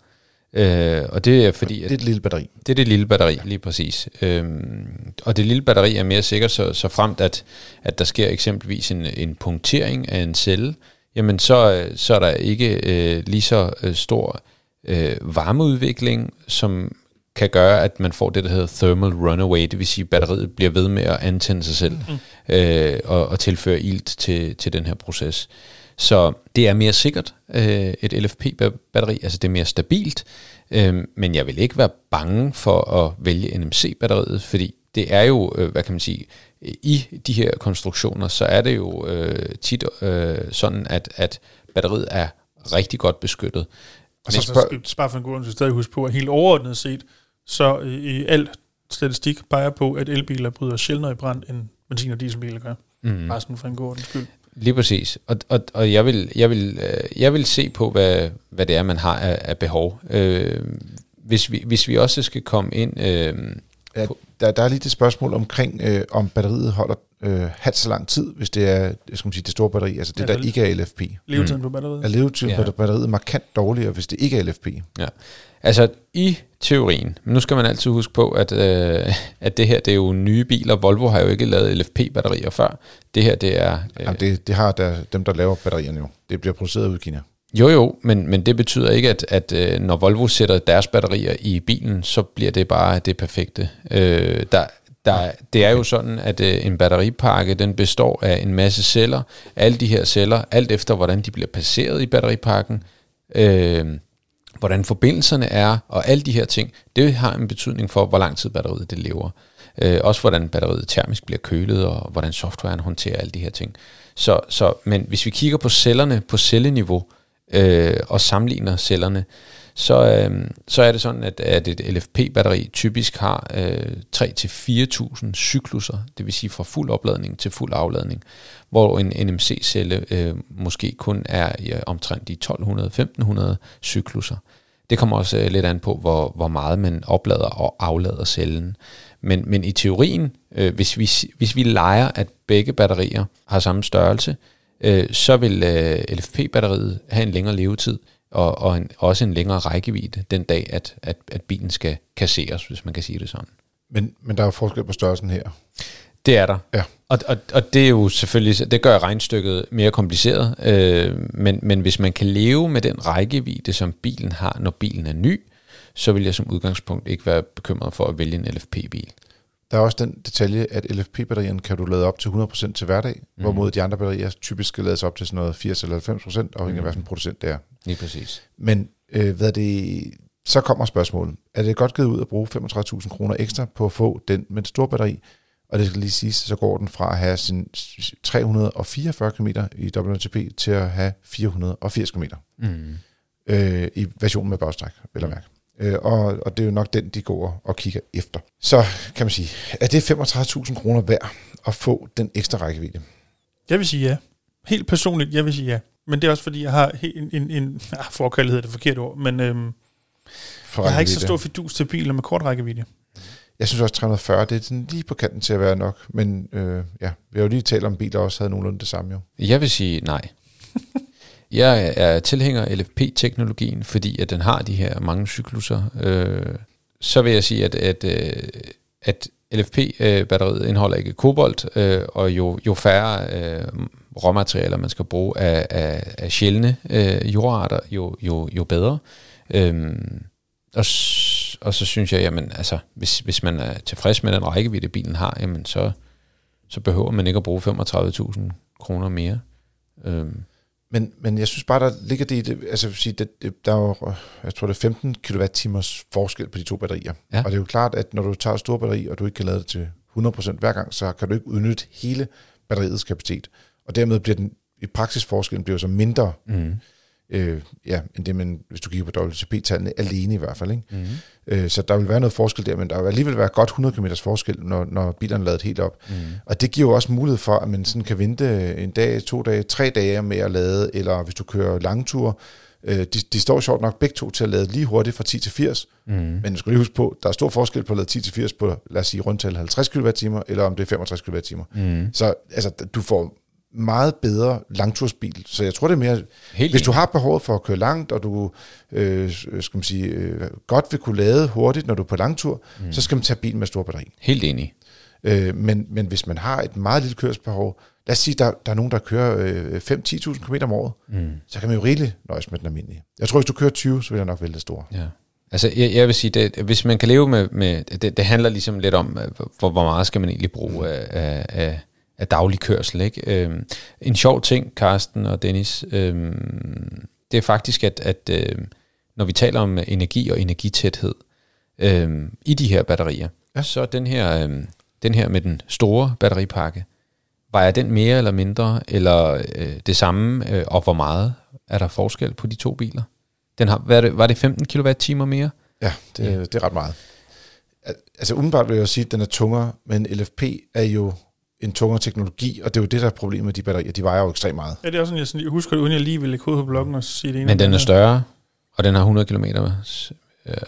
Øh, og det er fordi, Det at er et lille batteri. det er det lille batteri, lige præcis. Øhm, og det lille batteri er mere sikkert, så, så fremt at, at der sker eksempelvis en, en punktering af en celle, jamen så, øh, så er der ikke øh, lige så øh, stor øh, varmeudvikling, som kan gøre, at man får det, der hedder thermal runaway, det vil sige, at batteriet bliver ved med at antænde sig selv mm. øh, og, og tilføre ilt til, til den her proces. Så det er mere sikkert, øh, et LFP-batteri, altså det er mere stabilt, øh, men jeg vil ikke være bange for at vælge NMC-batteriet, fordi det er jo, øh, hvad kan man sige, i de her konstruktioner, så er det jo øh, tit øh, sådan, at, at batteriet er rigtig godt beskyttet. Og så Så spørg, skal bare for en god stadig huske på, at helt overordnet set, så øh, i al statistik peger på, at elbiler bryder sjældnere i brand, end benzin- og dieselbiler gør. Mm. Bare sådan for en god ordens skyld. Lige præcis. Og, og, og jeg, vil, jeg, vil, øh, jeg vil se på, hvad, hvad det er, man har af, af behov. Øh, hvis, vi, hvis vi også skal komme ind... Øh, ja, der, der er lige det spørgsmål omkring, øh, om batteriet holder øh, halvt så lang tid, hvis det er skal man sige, det store batteri, altså det, Ja, der ikke er LFP. Levetiden på batteriet. Er levetiden Ja. på batteriet markant dårligere, hvis det ikke er LFP? Ja. Altså i teorien, men nu skal man altid huske på, at, øh, at det her det er jo nye biler. Volvo har jo ikke lavet LFP-batterier før. Det her det er... Øh, Jamen, det, det har der, dem, der laver batterierne jo. Det bliver produceret ud i Kina. Jo jo, men, men det betyder ikke, at, at øh, når Volvo sætter deres batterier i bilen, så bliver det bare det perfekte. Øh, der, der, det er jo sådan, at øh, en batteripakke den består af en masse celler. Alle de her celler, alt efter hvordan de bliver placeret i batteripakken, øh, hvordan forbindelserne er, og alle de her ting, det har en betydning for, hvor lang tid batteriet det lever. Øh, også hvordan batteriet termisk bliver kølet, og hvordan softwaren håndterer alle de her ting. Så, så, men hvis vi kigger på cellerne på celleniveau, øh, og sammenligner cellerne, så, øh, så er det sådan, at, at et LFP-batteri typisk har øh, 3-4.000 cykluser, det vil sige fra fuld opladning til fuld afladning, hvor en NMC-celle øh, måske kun er ja, omtrent de 1200-1500 cykluser. Det kommer også øh, lidt an på, hvor, hvor meget man oplader og aflader cellen. Men, men i teorien, øh, hvis, vi, hvis vi leger, at begge batterier har samme størrelse, øh, så vil øh, LFP-batteriet have en længere levetid, og, og en, også en længere rækkevidde den dag, at, at, at bilen skal kasseres, hvis man kan sige det sådan. Men, men der er jo forskel på størrelsen her. Det er der. Ja. Og, og, og det er jo selvfølgelig, det gør regnstykket mere kompliceret, øh, men, men hvis man kan leve med den rækkevidde, som bilen har, når bilen er ny, så vil jeg som udgangspunkt ikke være bekymret for at vælge en LFP-bil. Der er også den detalje, at LFP-batterierne kan du lade op til 100% til hverdag, mm. hvorimod de andre batterier typisk skal lades op til sådan noget 80 eller 90%, afhængig af Mhm. hvad for en producent det er. Lige præcis. Men øh, hvad er det, så kommer spørgsmålet. Er det godt givet ud at bruge 35.000 kroner ekstra på at få den med det store batteri? Og det skal lige siges, så går den fra at have sin 344 km i WLTP til at have 480 km Mm. øh, i versionen med bagstræk, vil jeg mærke. Øh, og, og det er jo nok den, de går og kigger efter. Så kan man sige, er det 35.000 kroner værd at få den ekstra rækkevidde? Jeg vil sige ja. Helt personligt, jeg vil sige ja. Men det er også fordi, jeg har en, en, en ah, forkærlighed er det forkerte ord, men øhm, For Jeg har ikke så stor fidus til biler med kort rækkevidde. Jeg synes også, 340, det er sådan lige på kanten til at være nok. Men øh, ja, vi har jo lige talt om, biler også havde nogenlunde det samme jo. Jeg vil sige nej. Jeg er tilhænger af LFP-teknologien, fordi at den har de her mange cykluser. Øh, så vil jeg sige, at, at, øh, at LFP-batteriet indeholder ikke kobolt, øh, og jo, jo færre øh, råmaterialer man skal bruge af, af, af sjældne øh, jordarter, jo, jo, jo bedre. Øhm, og, og så synes jeg, jamen, altså, hvis, hvis man er tilfreds med den rækkevidde, bilen har, jamen, så, så behøver man ikke at bruge 35.000 kroner mere. Øhm, men, men jeg synes bare, der ligger det i det, altså sige, det, det, der er jo, jeg tror det er 15 kWh forskel på de to batterier. Ja. Og det er jo klart, at når du tager et stort batteri, og du ikke kan lade det til 100% hver gang, så kan du ikke udnytte hele batteriets kapacitet. Og dermed bliver den, i praksis forskellen bliver så mindre, mm. Øh, ja, end det man, hvis du kigger på WLTP-tallene, alene i hvert fald. Ikke? Mm. Øh, så der vil være noget forskel der, men der vil alligevel være godt 100 km forskel, når, når bilerne er lavet helt op. Mm. Og det giver jo også mulighed for, at man sådan kan vente en dag, to dage, tre dage med at lade, eller hvis du kører lange ture. Øh, de, de står sjovt nok begge to til at lade lige hurtigt fra 10 til 80, Mm. men du skal lige huske på, der er stor forskel på at lade 10 til 80 på, lad os sige, rundtal 50 kWh, eller om det er 65 kWh. Mm. Så altså, du får meget bedre langtursbil. Så jeg tror, det er mere... Helt Hvis du har behovet for at køre langt, og du øh, skal man sige, øh, godt vil kunne lade hurtigt, når du er på langtur, mm. så skal man tage bilen med stor batteri. Helt enig. Øh, men, men hvis man har et meget lille kørselsbehov, lad os sige, der, der er nogen, der kører øh, 5-10.000 km om året, Mm. så kan man jo rigeligt nøjes med den almindelige. Jeg tror, hvis du kører 20, så vil jeg nok vælge det store. Ja. Altså, jeg, jeg vil sige, det, hvis man kan leve med, med det, det handler ligesom lidt om, øh, hvor, hvor meget skal man egentlig bruge af, af, af, af daglig kørsel. Ikke? Øhm, en sjov ting, Carsten og Dennis, øhm, det er faktisk, at, at øh, når vi taler om energi og energitæthed øhm, i de her batterier, Ja. så den her, øhm, den her med den store batteripakke, vejer den mere eller mindre, eller øh, det samme, øh, og hvor meget er der forskel på de to biler? Den har, hvad det, var det 15 kWh mere? Ja, det, Ja. det er ret meget. Al- Altså umiddelbart vil jeg jo sige, at den er tungere, men LFP er jo en tungere teknologi, og det er jo det, der er problemet med de batterier. De vejer jo ekstremt meget. Ja, det er også sådan, jeg, sådan, jeg husker det, uden jeg lige vil lægge hovedet på bloggen og sige det ene. Men den er større, og den har 100 km øh,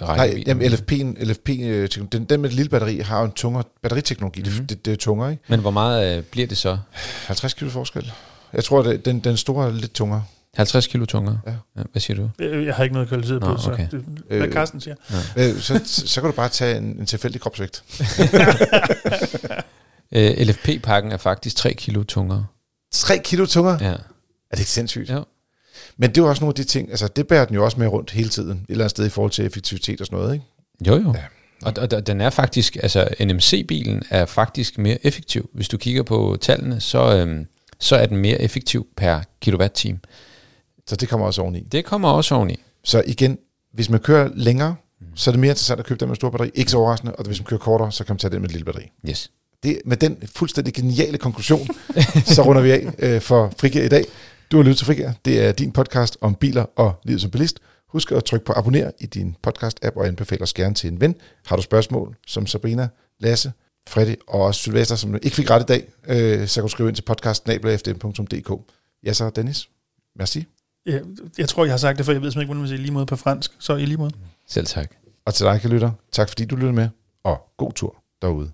Nej, jamen, LFP'en, LFP, øh, den, den med det lille batteri har jo en tungere batteriteknologi. Mm-hmm. Det, det, det er tungere, ikke? Men hvor meget øh, bliver det så? 50 kilo forskel. Jeg tror, at den, den store er lidt tungere. 50 kilo tungere? Ja. ja hvad siger du? Jeg har ikke noget kvalitet på, Nå, så okay. det, hvad Øh, Carsten siger. Øh, så, så kan du bare tage en, en tilfældig kropsvægt. Øh, LFP-pakken er faktisk 3 kilo tungere. 3 kilo tungere? Ja. Er det ikke sindssygt? Jo. Men det er jo også nogle af de ting, altså det bærer den jo også med rundt hele tiden, et eller andet sted i forhold til effektivitet og sådan noget, ikke? Jo, jo. Ja. Ja. Og, og, og den er faktisk, altså NMC-bilen er faktisk mere effektiv. Hvis du kigger på tallene, så, øhm, så er den mere effektiv per kilowatt-time. Så det kommer også oveni. Det kommer også oveni. Så igen, hvis man kører længere, så er det mere interessant at købe den med stor batteri. Ikke så overraskende. Og hvis man kører kortere, så kan man tage den med et lille batteri. Yes. Det, med den fuldstændig geniale konklusion, så runder vi af øh, for Frigær i dag. Du har lyttet til Frigær. Det er din podcast om biler og livet som bilist. Husk at trykke på abonner i din podcast-app og anbefale os gerne til en ven. Har du spørgsmål, som Sabrina, Lasse, Freddy og også Sylvester, som ikke fik ret i dag, øh, så kan du skrive ind til podcast.fdm.dk. Ja, så Dennis. Merci. Jeg, jeg tror, jeg har sagt det, for jeg ved simpelthen ikke, hvordan man siger lige måde på fransk. Så i lige måde. Selv tak. Og til dig, kan lytter, tak fordi du lyttede med, og god tur derude.